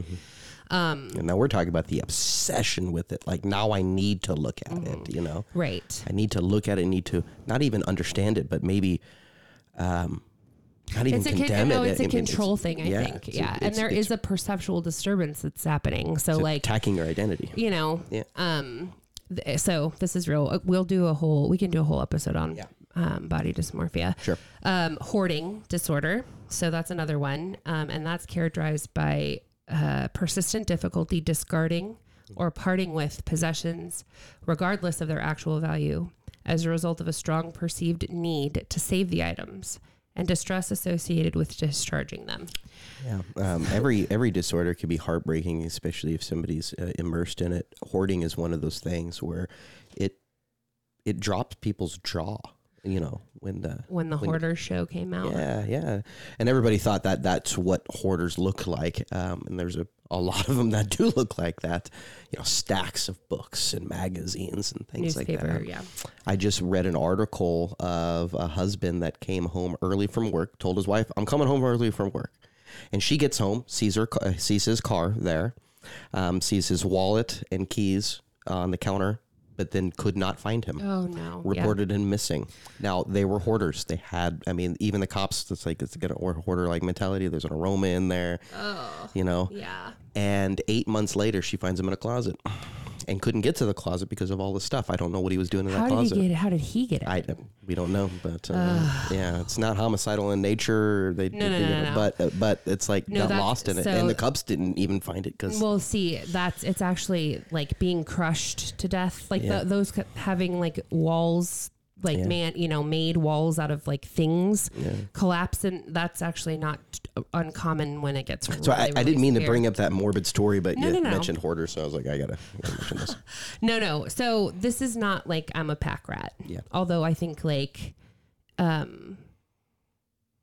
Um, And now we're talking about the obsession with it. Like now I need to look at Mm-hmm. it, you know? right. I need to look at it, need to not even understand it, but maybe um, not even It's a con- condemn no, it. it's a I mean, control thing. I yeah, think, it's a- yeah, and it's- there it's- a perceptual disturbance that's happening. So, it's like, attacking your identity. you know, Yeah. um, th- so this is real. Uh, We'll do a whole. We can do a whole episode on Yeah. um, body dysmorphia. Sure. Um, hoarding disorder. So that's another one, um, and that's characterized by uh, persistent difficulty discarding or parting with possessions, regardless of their actual value, as a result of a strong perceived need to save the items and distress associated with discharging them. Yeah. Um, every every disorder can be heartbreaking, especially if somebody's uh, immersed in it. Hoarding is one of those things where it it drops people's jaw. You know when the When the When- hoarder show came out, Yeah, yeah. And everybody thought that that's what hoarders look like. Um, and there's a, a lot of them that do look like that. You know, stacks of books and magazines and things like that. yeah. I just read an article of a husband that came home early from work, told his wife, "I'm coming home early from work," and she gets home, sees her, sees his car there, um, sees his wallet and keys on the counter, but then could not find him Oh no! yeah. reported him missing. Now they were hoarders. They had, I mean, even the cops. It's like it's got a hoarder like mentality. There's an aroma in there, Oh, you know. yeah. And eight months later, she finds him in a closet, and couldn't get to the closet because of all the stuff. I don't know what he was doing in How that did closet. he get it? How did he get it? I we don't know, but uh, yeah, it's not homicidal in nature. They, No, they- no, no, no. but uh, but it's like No, got that's- lost in it, so- and the cops didn't even find it because Well, see, that's it's actually like being crushed to death. Like Yeah. the, those c- having like walls, like Yeah. man, you know, made walls out of like things Yeah. collapse, and that's actually not uncommon when it gets. Really, So I, I didn't mean to bring up. up that morbid story, but No, you no, no. mentioned hoarders, so I was like, I gotta, I gotta mention this. (laughs) No, no. So this is not like I'm a pack rat. Yeah. Although I think like, um,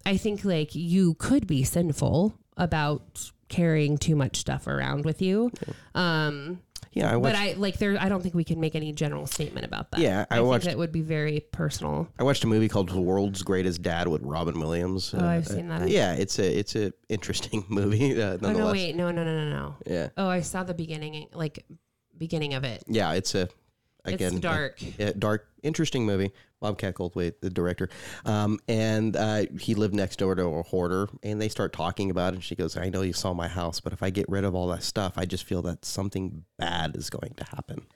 I think like you could be sinful about carrying too much stuff around with you. Um, Yeah, I watched. but I like there. I don't think we can make any general statement about that. Yeah, I I, think watched- that would be very personal. I watched a movie called The World's Greatest Dad with Robin Williams. Oh, I've seen that. Yeah, it's a it's a interesting (laughs) movie. Uh, Oh no! Wait, no, no, no, no, no. Yeah, Oh, I saw the beginning, like beginning of it. yeah, it's a again it's dark. yeah, dark, interesting movie. Bobcat Goldthwait, the director, um, and uh, he lived next door to a hoarder, and they start talking about it. And she goes, "I know you saw my house, but if I get rid of all that stuff, I just feel that something bad is going to happen."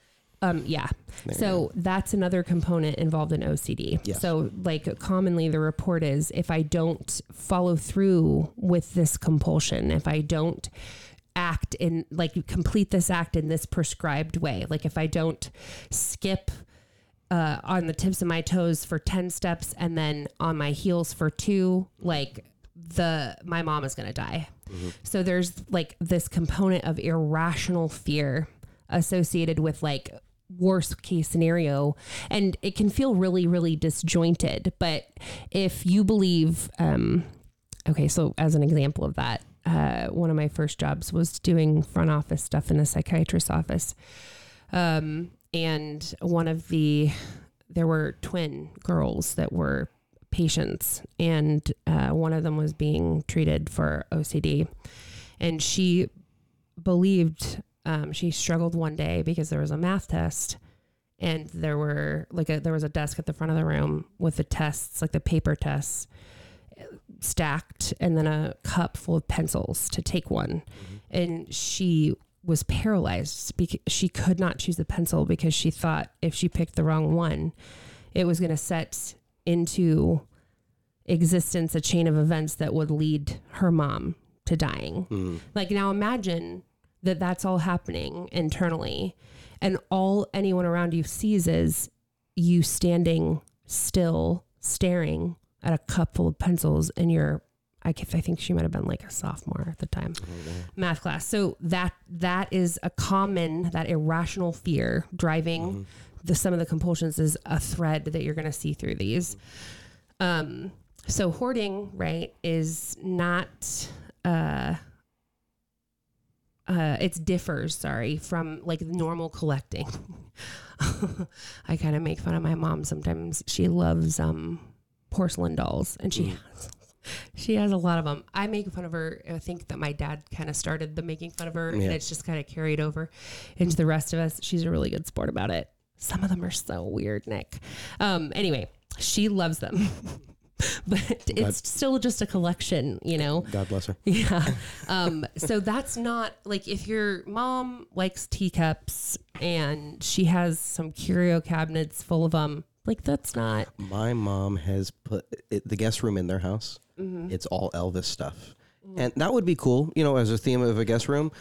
Um, yeah. There So that's another component involved in OCD. Yes. So, like, commonly the report is if I don't follow through with this compulsion, if I don't act in, like, complete this act in this prescribed way, like, if I don't skip uh, on the tips of my toes for 10 steps and then on my heels for two, like, the my mom is going to die. So there's like this component of irrational fear associated with like worst case scenario. And it can feel really really disjointed but if you believe um okay so as an example of that uh one of my first jobs was doing front office stuff in a psychiatrist's office. Um and one of the there were twin girls that were patients and uh, one of them was being treated for ocd and she believed um, she struggled one day because there was a math test and there were like a, there was a desk at the front of the room with the tests like the paper tests stacked and then a cup full of pencils to take one. And she was paralyzed because she could not choose the pencil because she thought if she picked the wrong one it was going to set into existence a chain of events that would lead her mom to dying Mm. like now imagine that that's all happening internally and all anyone around you sees is you standing still staring at a cup full of pencils in you're I, I think she might have been like a sophomore at the time. Math class. So that that is a common that irrational fear driving the some of the compulsions is a thread that you're going to see through these. Um, so hoarding, right, is not. Uh, uh, it differs, sorry, from like normal collecting. (laughs) I kind of make fun of my mom sometimes. She loves um, porcelain dolls, and she has she has a lot of them. I make fun of her. I think that my dad kind of started the making fun of her, and it's just kind of carried over into the rest of us. She's a really good sport about it. Some of them are so weird, Nick. Um, anyway, she loves them. (laughs) But it's still just a collection, you know? God bless her. (laughs) Yeah. Um, so that's not like if your mom likes teacups and she has some curio cabinets full of them, like that's not. My mom has put it, the guest room in their house. Mm-hmm. It's all Elvis stuff, and that would be cool. You know, as a theme of a guest room.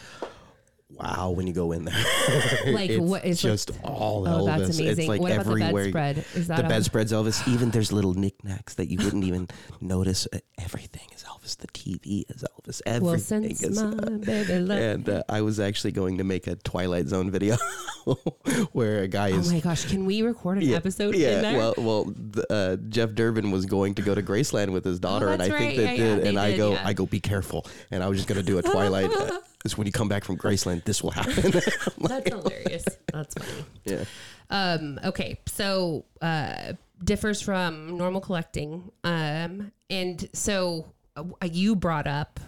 Wow, when you go in there, (laughs) Like, it's what is, like- just all Oh, Elvis. that's amazing. It's like what about the everywhere. bedspread? Is that the a- bedspread's Elvis. (laughs) Even there's little knickknacks that you wouldn't even notice. Uh, Everything is Elvis. The TV is Elvis. Well, Everything since is. my baby left. and uh, I was actually going to make a Twilight Zone video (laughs) where a guy is. Oh my gosh, can we record an yeah, episode yeah. in there? Well, well, the, uh, Jeff Durbin was going to go to Graceland with his daughter, and I Oh, that's think right. they Yeah, yeah, did. they and I go, yeah. I go, be careful. And I was just going to do a Twilight. Is when you come back from Graceland, this will happen. (laughs) (laughs) That's hilarious. That's funny. yeah. Um, okay, so uh, differs from normal collecting. Um, and so uh, you brought up,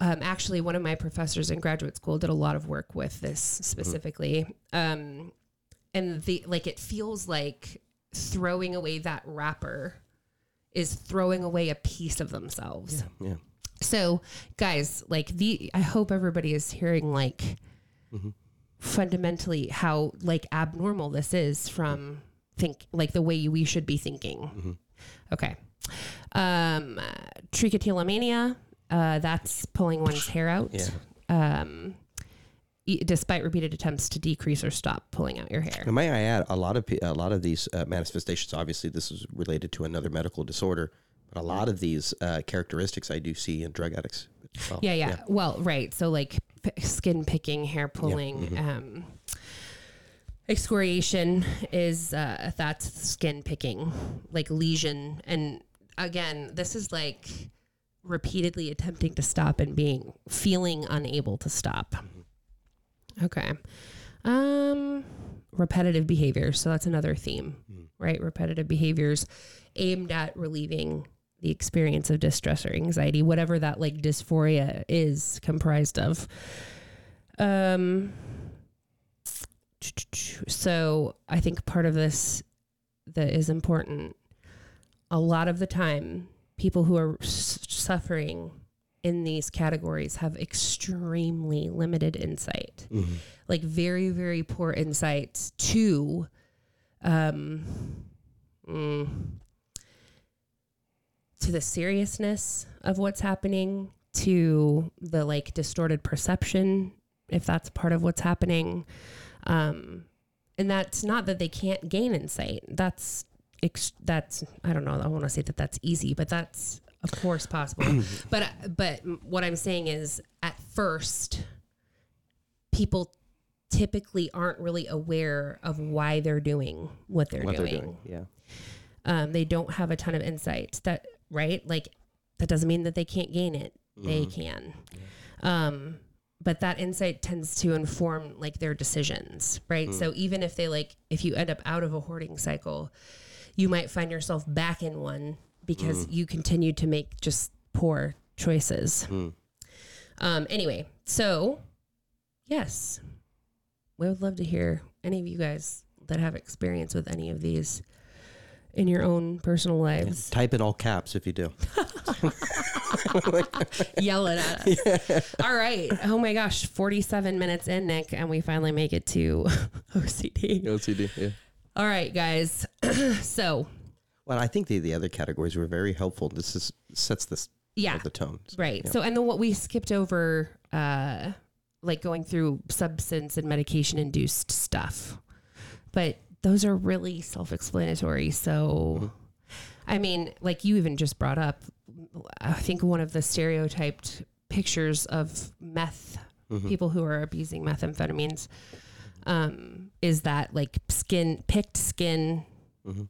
um, actually, one of my professors in graduate school did a lot of work with this specifically. Um, and the like, it feels like throwing away that wrapper is throwing away a piece of themselves. Yeah. So, guys, like the, I hope everybody is hearing like fundamentally how like abnormal this is from think like the way we should be thinking. Okay. Um, uh, trichotillomania. Uh, that's pulling one's hair out. Yeah. Um, e- despite repeated attempts to decrease or stop pulling out your hair. And may I add, a lot of a lot of these uh, manifestations. Obviously, this is related to another medical disorder, but a lot of these uh, characteristics I do see in drug addicts. well. Yeah, yeah. Well, right. So like p- skin picking, hair pulling, um, excoriation is uh, that's skin picking, like lesion. And again, this is like repeatedly attempting to stop and being feeling unable to stop. Okay. Um, repetitive behaviors. So that's another theme, right? Repetitive behaviors aimed at relieving the experience of distress or anxiety, whatever that like dysphoria is comprised of. Um, so I think part of this that is important. A lot of the time, people who are suffering in these categories have extremely limited insight, like very, very poor insight to, um, mm, to the seriousness of what's happening, to the like distorted perception, if that's part of what's happening. Um, and that's not that they can't gain insight. That's that's I don't know. I want to say that that's easy, but that's of course possible. (clears throat) but but what I'm saying is, at first, people typically aren't really aware of why they're doing what they're What doing. they're doing. Yeah. Um, they don't have a ton of insight. That right? Like that doesn't mean that they can't gain it. They can. Um, but that insight tends to inform like their decisions, right? So even if they like, if you end up out of a hoarding cycle, you might find yourself back in one because you continue to make just poor choices. Um, anyway, so yes, we would love to hear any of you guys that have experience with any of these in your own personal lives. Type in all caps if you do. (laughs) Yell it at us. All right. Oh my gosh, 47 minutes in, Nick, and we finally make it to (laughs) OCD. OCD. Yeah. All right, guys. (clears throat) so, Well, I think the, the other categories were very helpful. This is sets this yeah. the tone. So, Right. yeah. So, and then what we skipped over, uh, like going through substance and medication induced stuff, but those are really self explanatory. So, I mean, like you even just brought up I think one of the stereotyped pictures of meth Mhm. people who are abusing methamphetamines um, is that like skin picked skin. Mhm.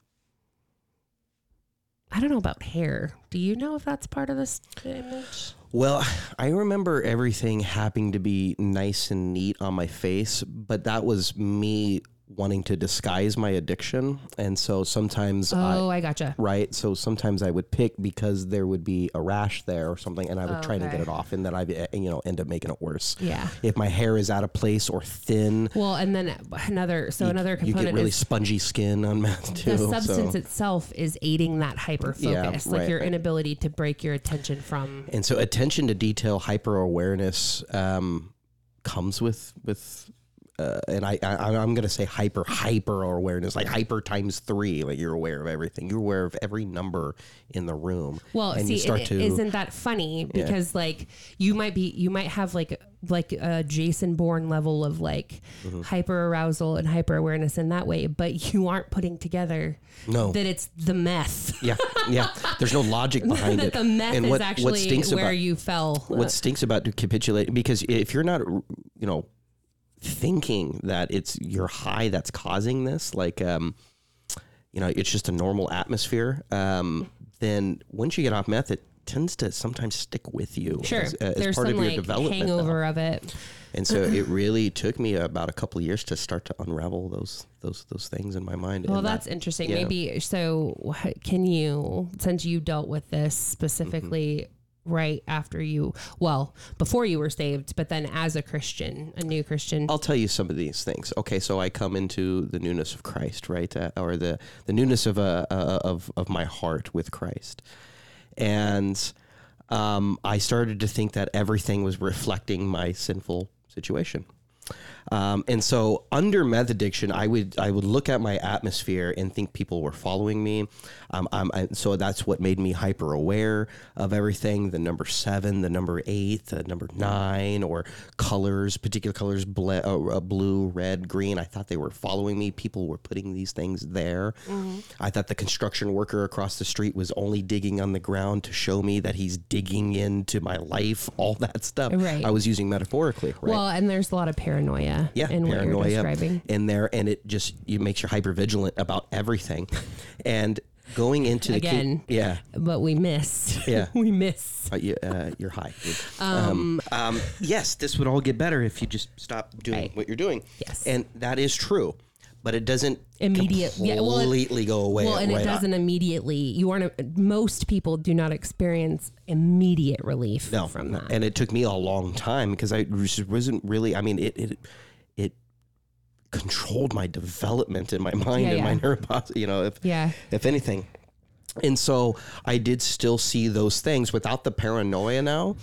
I don't know about hair. Do you know if that's part of this image? Well, I remember everything happening to be nice and neat on my face, but that was me wanting to disguise my addiction. And so sometimes Oh, I gotcha. right? So sometimes I would pick because there would be a rash there or something, and I would try to get it off, and then I, you know, end up making it worse. Yeah. If my hair is out of place or thin, Well, and then another so another you component get really is spongy skin on meth too. the substance so. itself is aiding that hyper focus, Yeah, like right, your inability to break your attention from. And so attention to detail, hyper awareness um, comes with with. Uh, and I, I I'm gonna say hyper hyper awareness like hyper times three like you're aware of everything you're aware of every number in the room Well, and see, you start is to isn't that funny? Because like you might be, you might have like like a Jason Bourne level of like Mm-hmm. hyper arousal and hyper awareness in that way, but you aren't putting together no that it's the meth. yeah yeah there's no logic (laughs) behind that it the meth and is what, actually what stinks where about you fell. what stinks about capitulating because if you're not you know thinking that it's your high that's causing this like um you know it's just a normal atmosphere um then once you get off meth it tends to sometimes stick with you Sure, as, uh, as part some of your like development now. hangover of it. and so (laughs) it really took me about a couple of years to start to unravel those those those things in my mind Well, And that- that's interesting. yeah. Maybe so. Can you, since you dealt with this specifically right after you, well, before you were saved, but then as a Christian, a new Christian? I'll tell you some of these things. Okay, so I come into the newness of Christ, right, uh, or the the newness of uh, uh, of of my heart with Christ, and um, I started to think that everything was reflecting my sinful situation. Um, and so under meth addiction, I would I would look at my atmosphere and think people were following me. Um, I'm, I, so that's what made me hyper aware of everything. The number seven, the number eight, the number nine, or colors, particular colors, ble- uh, uh, blue, red, green. I thought they were following me. People were putting these things there. I thought the construction worker across the street was only digging on the ground to show me that he's digging into my life. All that stuff. Right. I was using metaphorically. Right Well, and there's a lot of paranoia yeah, in what you're paranoia describing. in there, and it just you makes you hyper vigilant about everything, (laughs) and going into the Again. yeah, But we missed. Yeah. (laughs) we miss. uh, you, uh, you're high. Um, um, yes, this would all get better if you just stop doing Right. what you're doing. Yes. and that is true, but it doesn't Immediate- yeah, well, it- completely go away. Well, and right it doesn't immediately. You aren't. Most people do not experience immediate relief no, from that. and it took me a long time because I wasn't really. I mean, it it it controlled my development in my (laughs) mind Yeah, and my yeah. neuropos. You know, if yeah. if anything. And so I did still see those things without the paranoia now,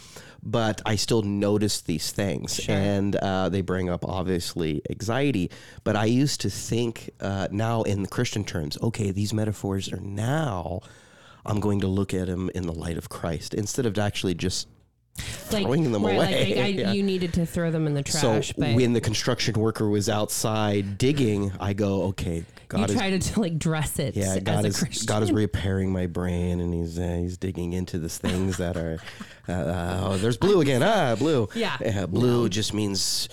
but I still notice these things. And uh, they bring up obviously anxiety. But I used to think uh, now in the Christian terms, okay, these metaphors are now, I'm going to look at them in the light of Christ instead of actually just Like, throwing them right, away. Like, I, Yeah. You needed to throw them in the trash, so but when the construction worker was outside digging, I go, okay, you God is tried to like dress it. Yeah, God a is. God is repairing my brain, and he's uh, he's digging into these things that are. Uh, uh, oh, there's blue again. Ah, blue. Yeah. blue just means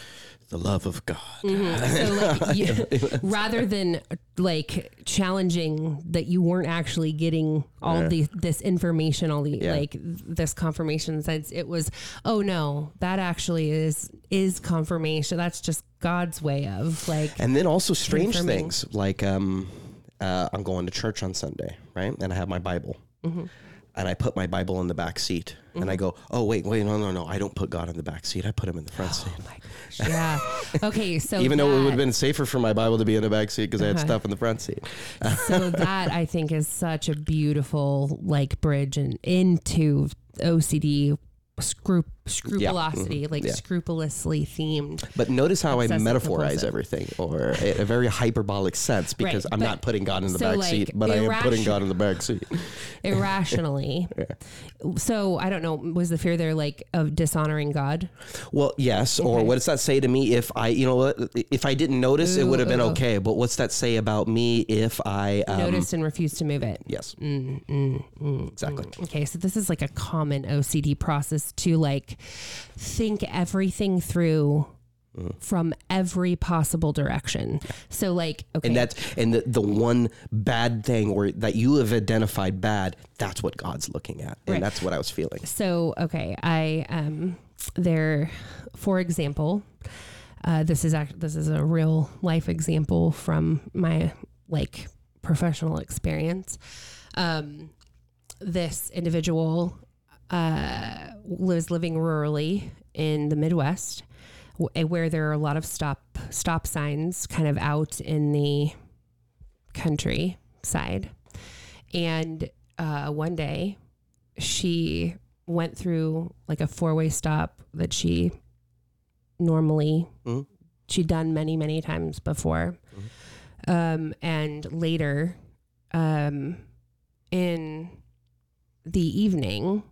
the love of God. So like, (laughs) you, rather than like challenging that you weren't actually getting all Yeah. the this information, all the Yeah. like this confirmation sense, it was oh no, that actually is is confirmation. That's just God's way of like And then also strange things like um, uh, I'm going to church on Sunday, right? And I have my Bible. Mm-hmm. And I put my Bible in the back seat, and I go, "Oh wait, wait, no, no, no! I don't put God in the back seat. I put him in the front seat." Oh my gosh, yeah. (laughs) Okay, so Even though it would have been safer for my Bible to be in the back seat because I had Uh-huh. stuff in the front seat. (laughs) so that I think is such a beautiful like bridge and into OCD scrup scrupulosity, like Yeah. scrupulously themed. But notice how I metaphorize compulsive. everything, or a, a very hyperbolic sense, because Right, I'm not putting God in the so, back like, seat, but I am putting God in the back seat. (laughs) irrationally. (laughs) So I don't know. Was the fear there like of dishonoring God? Well, yes. Or what does that say to me if I, you know, if I didn't notice, it would have been ooh. okay. But what's that say about me if I um, Noticed and refused to move it. Yes, Mm, mm, mm, exactly. mm. Okay, so this is like a common OCD process to like think everything through from every possible direction. So like okay, And that's and the, the one bad thing or that you have identified bad, that's what God's looking at, and Right. that's what I was feeling. So, okay, I um there for example, uh this is act this is a real life example from my like professional experience. Um this individual uh was living rurally in the Midwest where there are a lot of stop stop signs kind of out in the countryside. And uh one day she went through like a four way stop that she normally Mhm. she'd done many many times before um and later um in the evening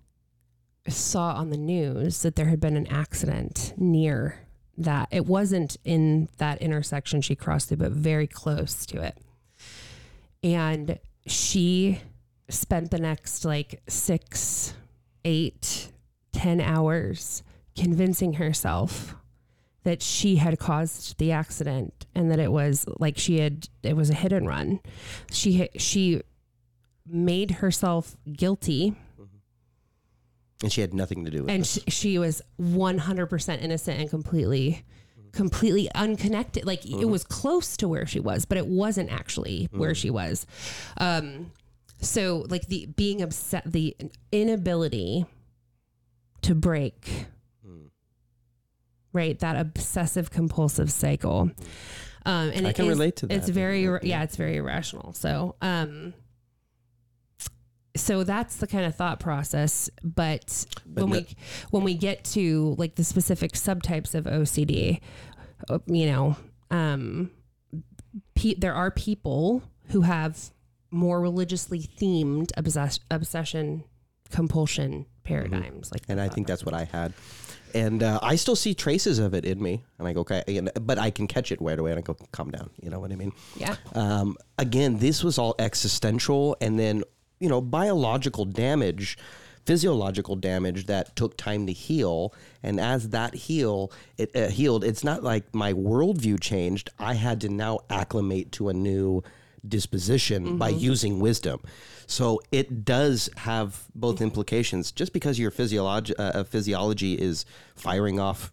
saw on the news that there had been an accident near that it wasn't in that intersection she crossed through but very close to it and she spent the next like six, eight, ten hours convincing herself that she had caused the accident and that it was like she had it was a hit and run. She she made herself guilty And she had nothing to do with and it. she, she was 100% innocent and completely completely unconnected. Like it was close to where she was but it wasn't actually where she was. Um so like the being upset the inability to break right? That obsessive compulsive cycle. Um and I it can relate to that. it's very yeah. it's very irrational so um so that's the kind of thought process but, But when no- we when we get to like the specific subtypes of OCD uh, you know um pe- there are people who have more religiously themed obsess- obsession compulsion paradigms like and I think that's what I had. And uh, I still see traces of it in me, and I go, okay, and, but I can catch it right away, and I go, calm down. You know what I mean? yeah Um, again, this was all existential, and then you know, biological damage, physiological damage that took time to heal, and as that heal, it uh, healed. It's not like my worldview changed. I had to now acclimate to a new disposition by using wisdom. So it does have both implications. Just because your physiology uh, physiology is firing off,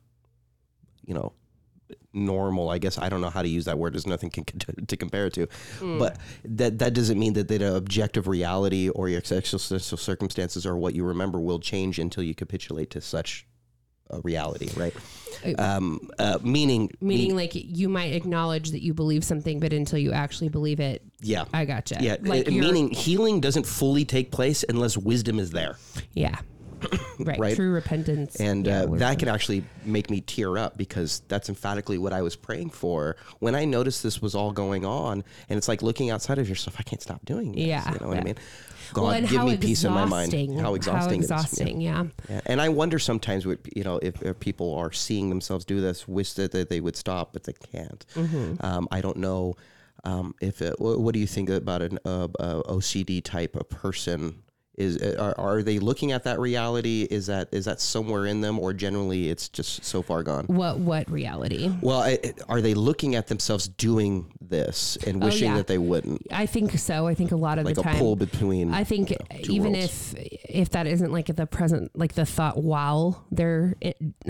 you know, normal. I guess I don't know how to use that word. There's nothing can, (laughs) to compare it to, but that that doesn't mean that the objective reality or your existential circumstances or what you remember will change until you capitulate to such a reality, right? Um, uh, meaning, meaning like you might acknowledge that you believe something but until you actually believe it yeah, I gotcha yeah. like uh, meaning healing doesn't fully take place unless wisdom is there, yeah (coughs) right, Right. true repentance and yeah, uh, that can actually make me tear up because that's emphatically what I was praying for when I noticed this was all going on. And it's like looking outside of yourself. I can't stop doing this. Yeah, you know what yeah. I mean. God, well, give me peace in my mind. exhausting- How exhausting! How it is. Yeah. exhausting, yeah. Yeah, And I wonder sometimes, what you know, if, if people are seeing themselves do this, wish that, that they would stop, but they can't. Mm-hmm. Um, I don't know um, if it, what, what do you think about an uh, uh, OCD type of person? Is uh, are, are they looking at that reality? Is that is that somewhere in them, or generally it's just so far gone? What what reality? Well, I, are they looking at themselves doing this and oh, wishing Oh, yeah. that they wouldn't? I think so. I think a lot of Like the a time. pull between. I think two even worlds. if if that isn't like the present, like the thought while they're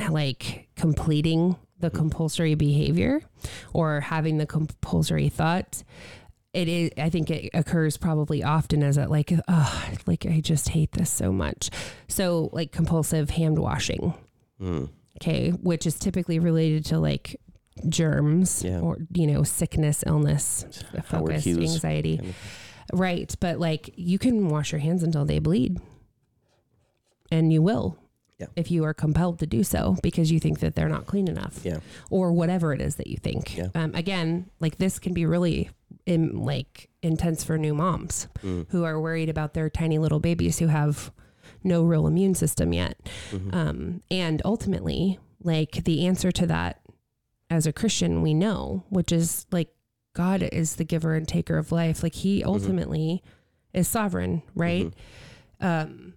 like completing the mm-hmm. compulsory behavior or having the compulsory thought, it is. I think it occurs probably often as a like, oh, like I just hate this so much. So like compulsive hand washing, Mm. okay, which is typically related to like germs Yeah. or you know sickness, illness, focus, anxiety. kind of- Right, but like you can wash your hands until they bleed. And you will. Yeah. if you are compelled to do so because you think that they're not clean enough Yeah. or whatever it is that you think. Yeah. Um, again, like this can be really in, like intense for new moms Mm. who are worried about their tiny little babies who have no real immune system yet. Mhm. Um, and ultimately, like the answer to that as a Christian, we know, which is like God is the giver and taker of life. Like he ultimately is sovereign, right? Um,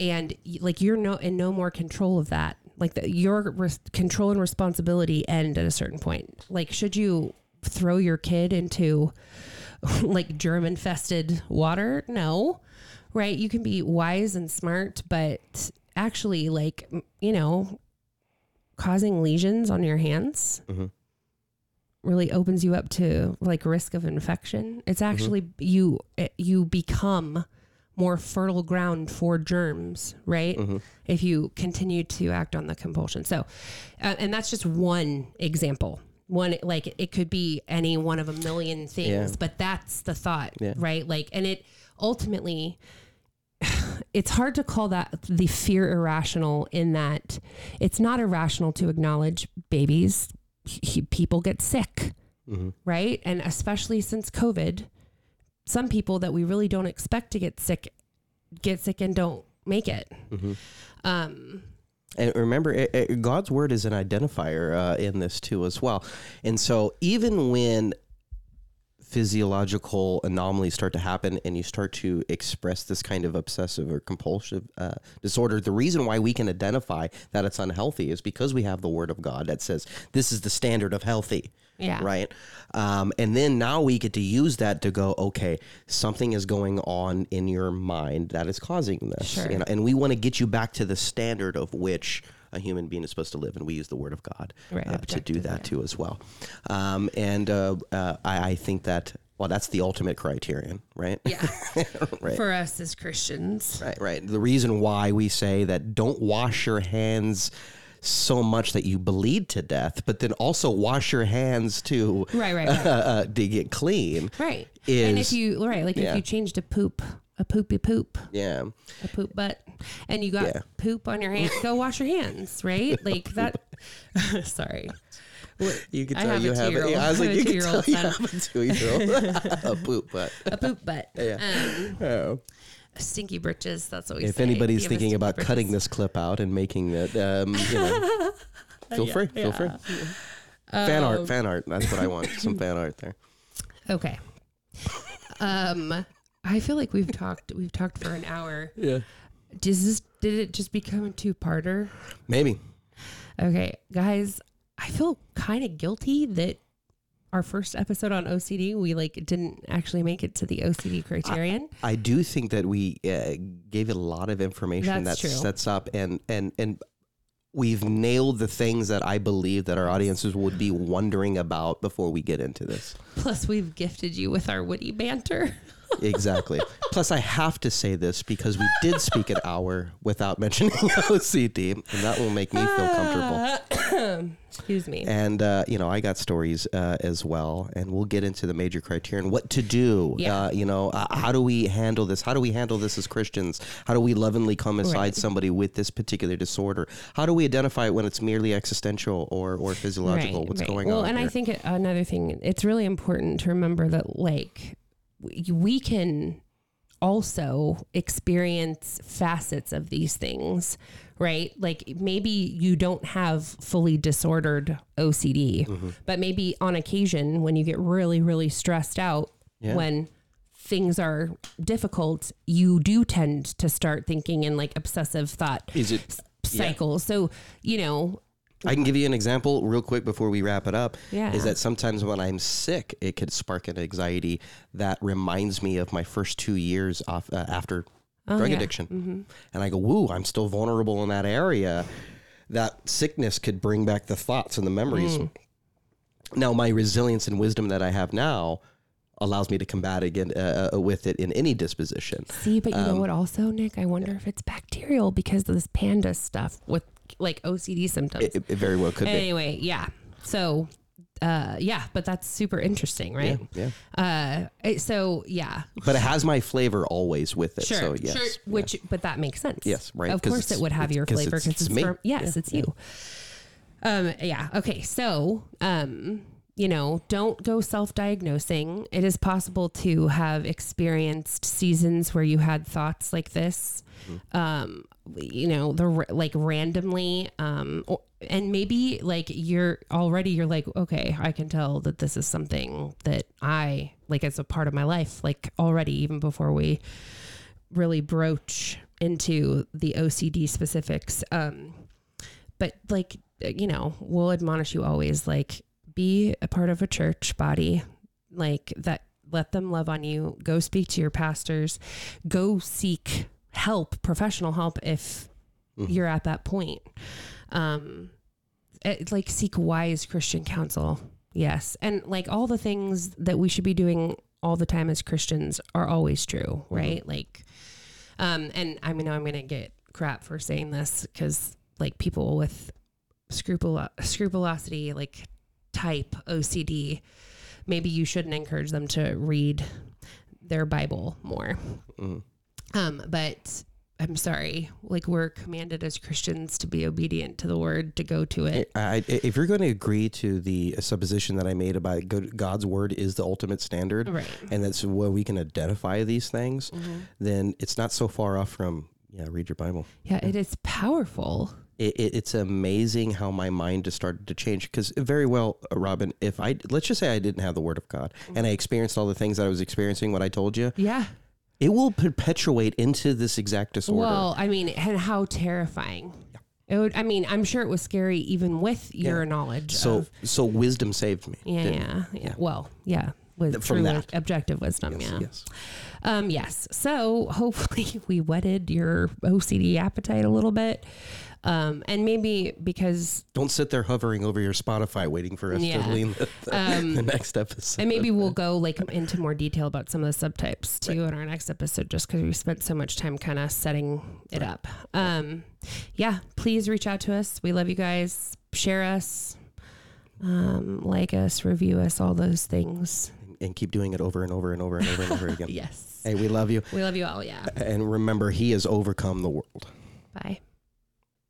and like you're no in no more control of that. Like the, your res- control and responsibility end at a certain point. Like, should you throw your kid into (laughs) like germ infested water? No, right? You can be wise and smart, but actually, like you know, causing lesions on your hands Mhm. really opens you up to like risk of infection. It's actually you it- you become more fertile ground for germs, right? Mhm. If you continue to act on the compulsion. So, uh, and that's just one example. One like it could be any one of a million things, Yeah. but that's the thought, Yeah. right? Like, and it ultimately (sighs) it's hard to call that the fear irrational in that it's not irrational to acknowledge babies he, people get sick Mhm. right and especially since covid some people that we really don't expect to get sick get sick and don't make it Mhm. um And remember, it, it- God's word is an identifier uh, in this too, as well. And so, even when physiological anomalies start to happen and you start to express this kind of obsessive or compulsive uh, disorder, the reason why we can identify that it's unhealthy is because we have the word of God that says this is the standard of healthy. yeah Right. Um, and then now we get to use that to go, okay, something is going on in your mind that is causing this. Sure. You know, and we want to get you back to the standard of which a human being is supposed to live. And we use the word of God Right, uh, to do that yeah. too as well. Um, and uh, uh, I, I think that, well, that's the ultimate criterion, right? yeah (laughs) right. for us as christians Right, right. The reason why we say that don't wash your hands so much that you bleed to death, but then also wash your hands to right right (laughs) uh, right, uh, to get clean. right. and if you right like yeah. if you change to poop a poopy poop yeah, a poop butt and you got Yeah. poop on your hand go wash your hands right (laughs) like that (laughs) sorry you can I tell have you a have. two-year-old. Yeah, I was like, have a you can tell two-year-old you son. have a two-year-old (laughs) a poop butt. a poop butt Yeah. um, Oh. stinky britches that's what we If say. anybody's You thinking stinky about cutting this clip out and making it, um, you know, feel free. Feel free. Fan Um, art. Fan art. That's what I want. Some fan art there. okay um i feel like we've talked we've talked for an hour Yeah. Does this did it just become a two-parter Maybe. okay guys i feel kind of guilty that our first episode on ocd we like didn't actually make it to the ocd criterion I do think that we uh, gave it a lot of information That's that true. sets up and and and we've nailed the things that I believe that our audiences would be wondering about before we get into this. plus we've gifted you with our witty banter (laughs) Exactly. Plus, I have to say this because we did speak an hour without mentioning (laughs) OCD, and that will make me feel comfortable. Ah. (coughs) excuse me And uh, you know, I got stories uh, as well, and we'll get into the major criterion, what to do. Yeah. Uh, you know, uh, how do we handle this? How do we handle this as Christians? How do we lovingly come aside Right. somebody with this particular disorder? How do we identify it when it's merely existential or or physiological? What's going well, on? Well, and I think another thing, it's really important to remember that, like, we can also experience facets of these things, right? Like, maybe you don't have fully disordered OCD, Mm-hmm. but maybe on occasion when you get really, really stressed out, Yeah. when things are difficult, you do tend to start thinking in like obsessive thought is it? Yeah. cycles. So, you know, I can give you an example real quick before we wrap it up. Yeah. Is that sometimes when I'm sick, it could spark an anxiety that reminds me of my first two years off, uh, after drug Oh, yeah. addiction. And I go, woo, I'm still vulnerable in that area. That sickness could bring back the thoughts and the memories. Mm. Now, my resilience and wisdom that I have now allows me to combat again uh, uh, with it in any disposition. See, but you Um, know what? Also, Nick, I wonder if it's bacterial because of this PANDAS stuff with like OCD symptoms. It, it very well could be. anyway, yeah. So uh, yeah, but that's super interesting, right? Yeah. Uh, it- so yeah, But it has my flavor always with it. sure, so yes. sure. Which, but that makes sense. Yes, right, Of course, it would have your flavor because it's it's, me. from yes, it's you. Um, yeah. Okay. So, um, you know, don't go self-diagnosing. It is possible to have experienced seasons where you had thoughts like this. Um, you know, the like randomly, um, or, and maybe like you're already you're like, okay, I can tell that this is something that I like as a part of my life, like already even before we really broach into the OCD specifics. Um, but like you know we'll admonish you always like be a part of a church body like that let them love on you go speak to your pastors go seek help professional help if you're at that point. Um it, like seek wise christian counsel. Yes. And like all the things that we should be doing all the time as christians are always true right? Like um and i mean i'm gonna get crap for saying this because like people with scrupul scrupulosity like type OCD, maybe you shouldn't encourage them to read their Bible more. Mhm. Um, but I'm sorry, like we're commanded as Christians to be obedient to the word, to go to it. I, I- if you're going to agree to the supposition that I made about God's word is the ultimate standard, Right. and that's where we can identify these things, then it's not so far off from yeah, read your Bible. Yeah, it is powerful. It, it, it's amazing how my mind just started to change because very well, uh, Robyn, if I let's just say I didn't have the Word of God and I experienced all the things that I was experiencing, what I told you, Yeah. It will perpetuate into this exact disorder. Well, I mean, and how terrifying. It would, I mean, I'm sure it was scary even with your knowledge. so of, so wisdom saved me. yeah, didn't it? yeah, yeah. Well, yeah. With From true that. objective wisdom, yeah. Yes. Um, yes. So (laughs) hopefully we whetted your OCD appetite a little bit. Um, and maybe because, Don't sit there hovering over your Spotify waiting for us Yeah. to lean the, the, the next episode. and maybe we'll go like into more detail about some of the subtypes too in our next episode, just because we spent so much time kind of setting it up. Um, yeah, please reach out to us. We love you guys. Share us, um, like us, review us, all those things. and keep doing it over and over and over and over and over (laughs) again. Yes. Hey, we love you. We love you all. Yeah. And remember, He has overcome the world. Bye.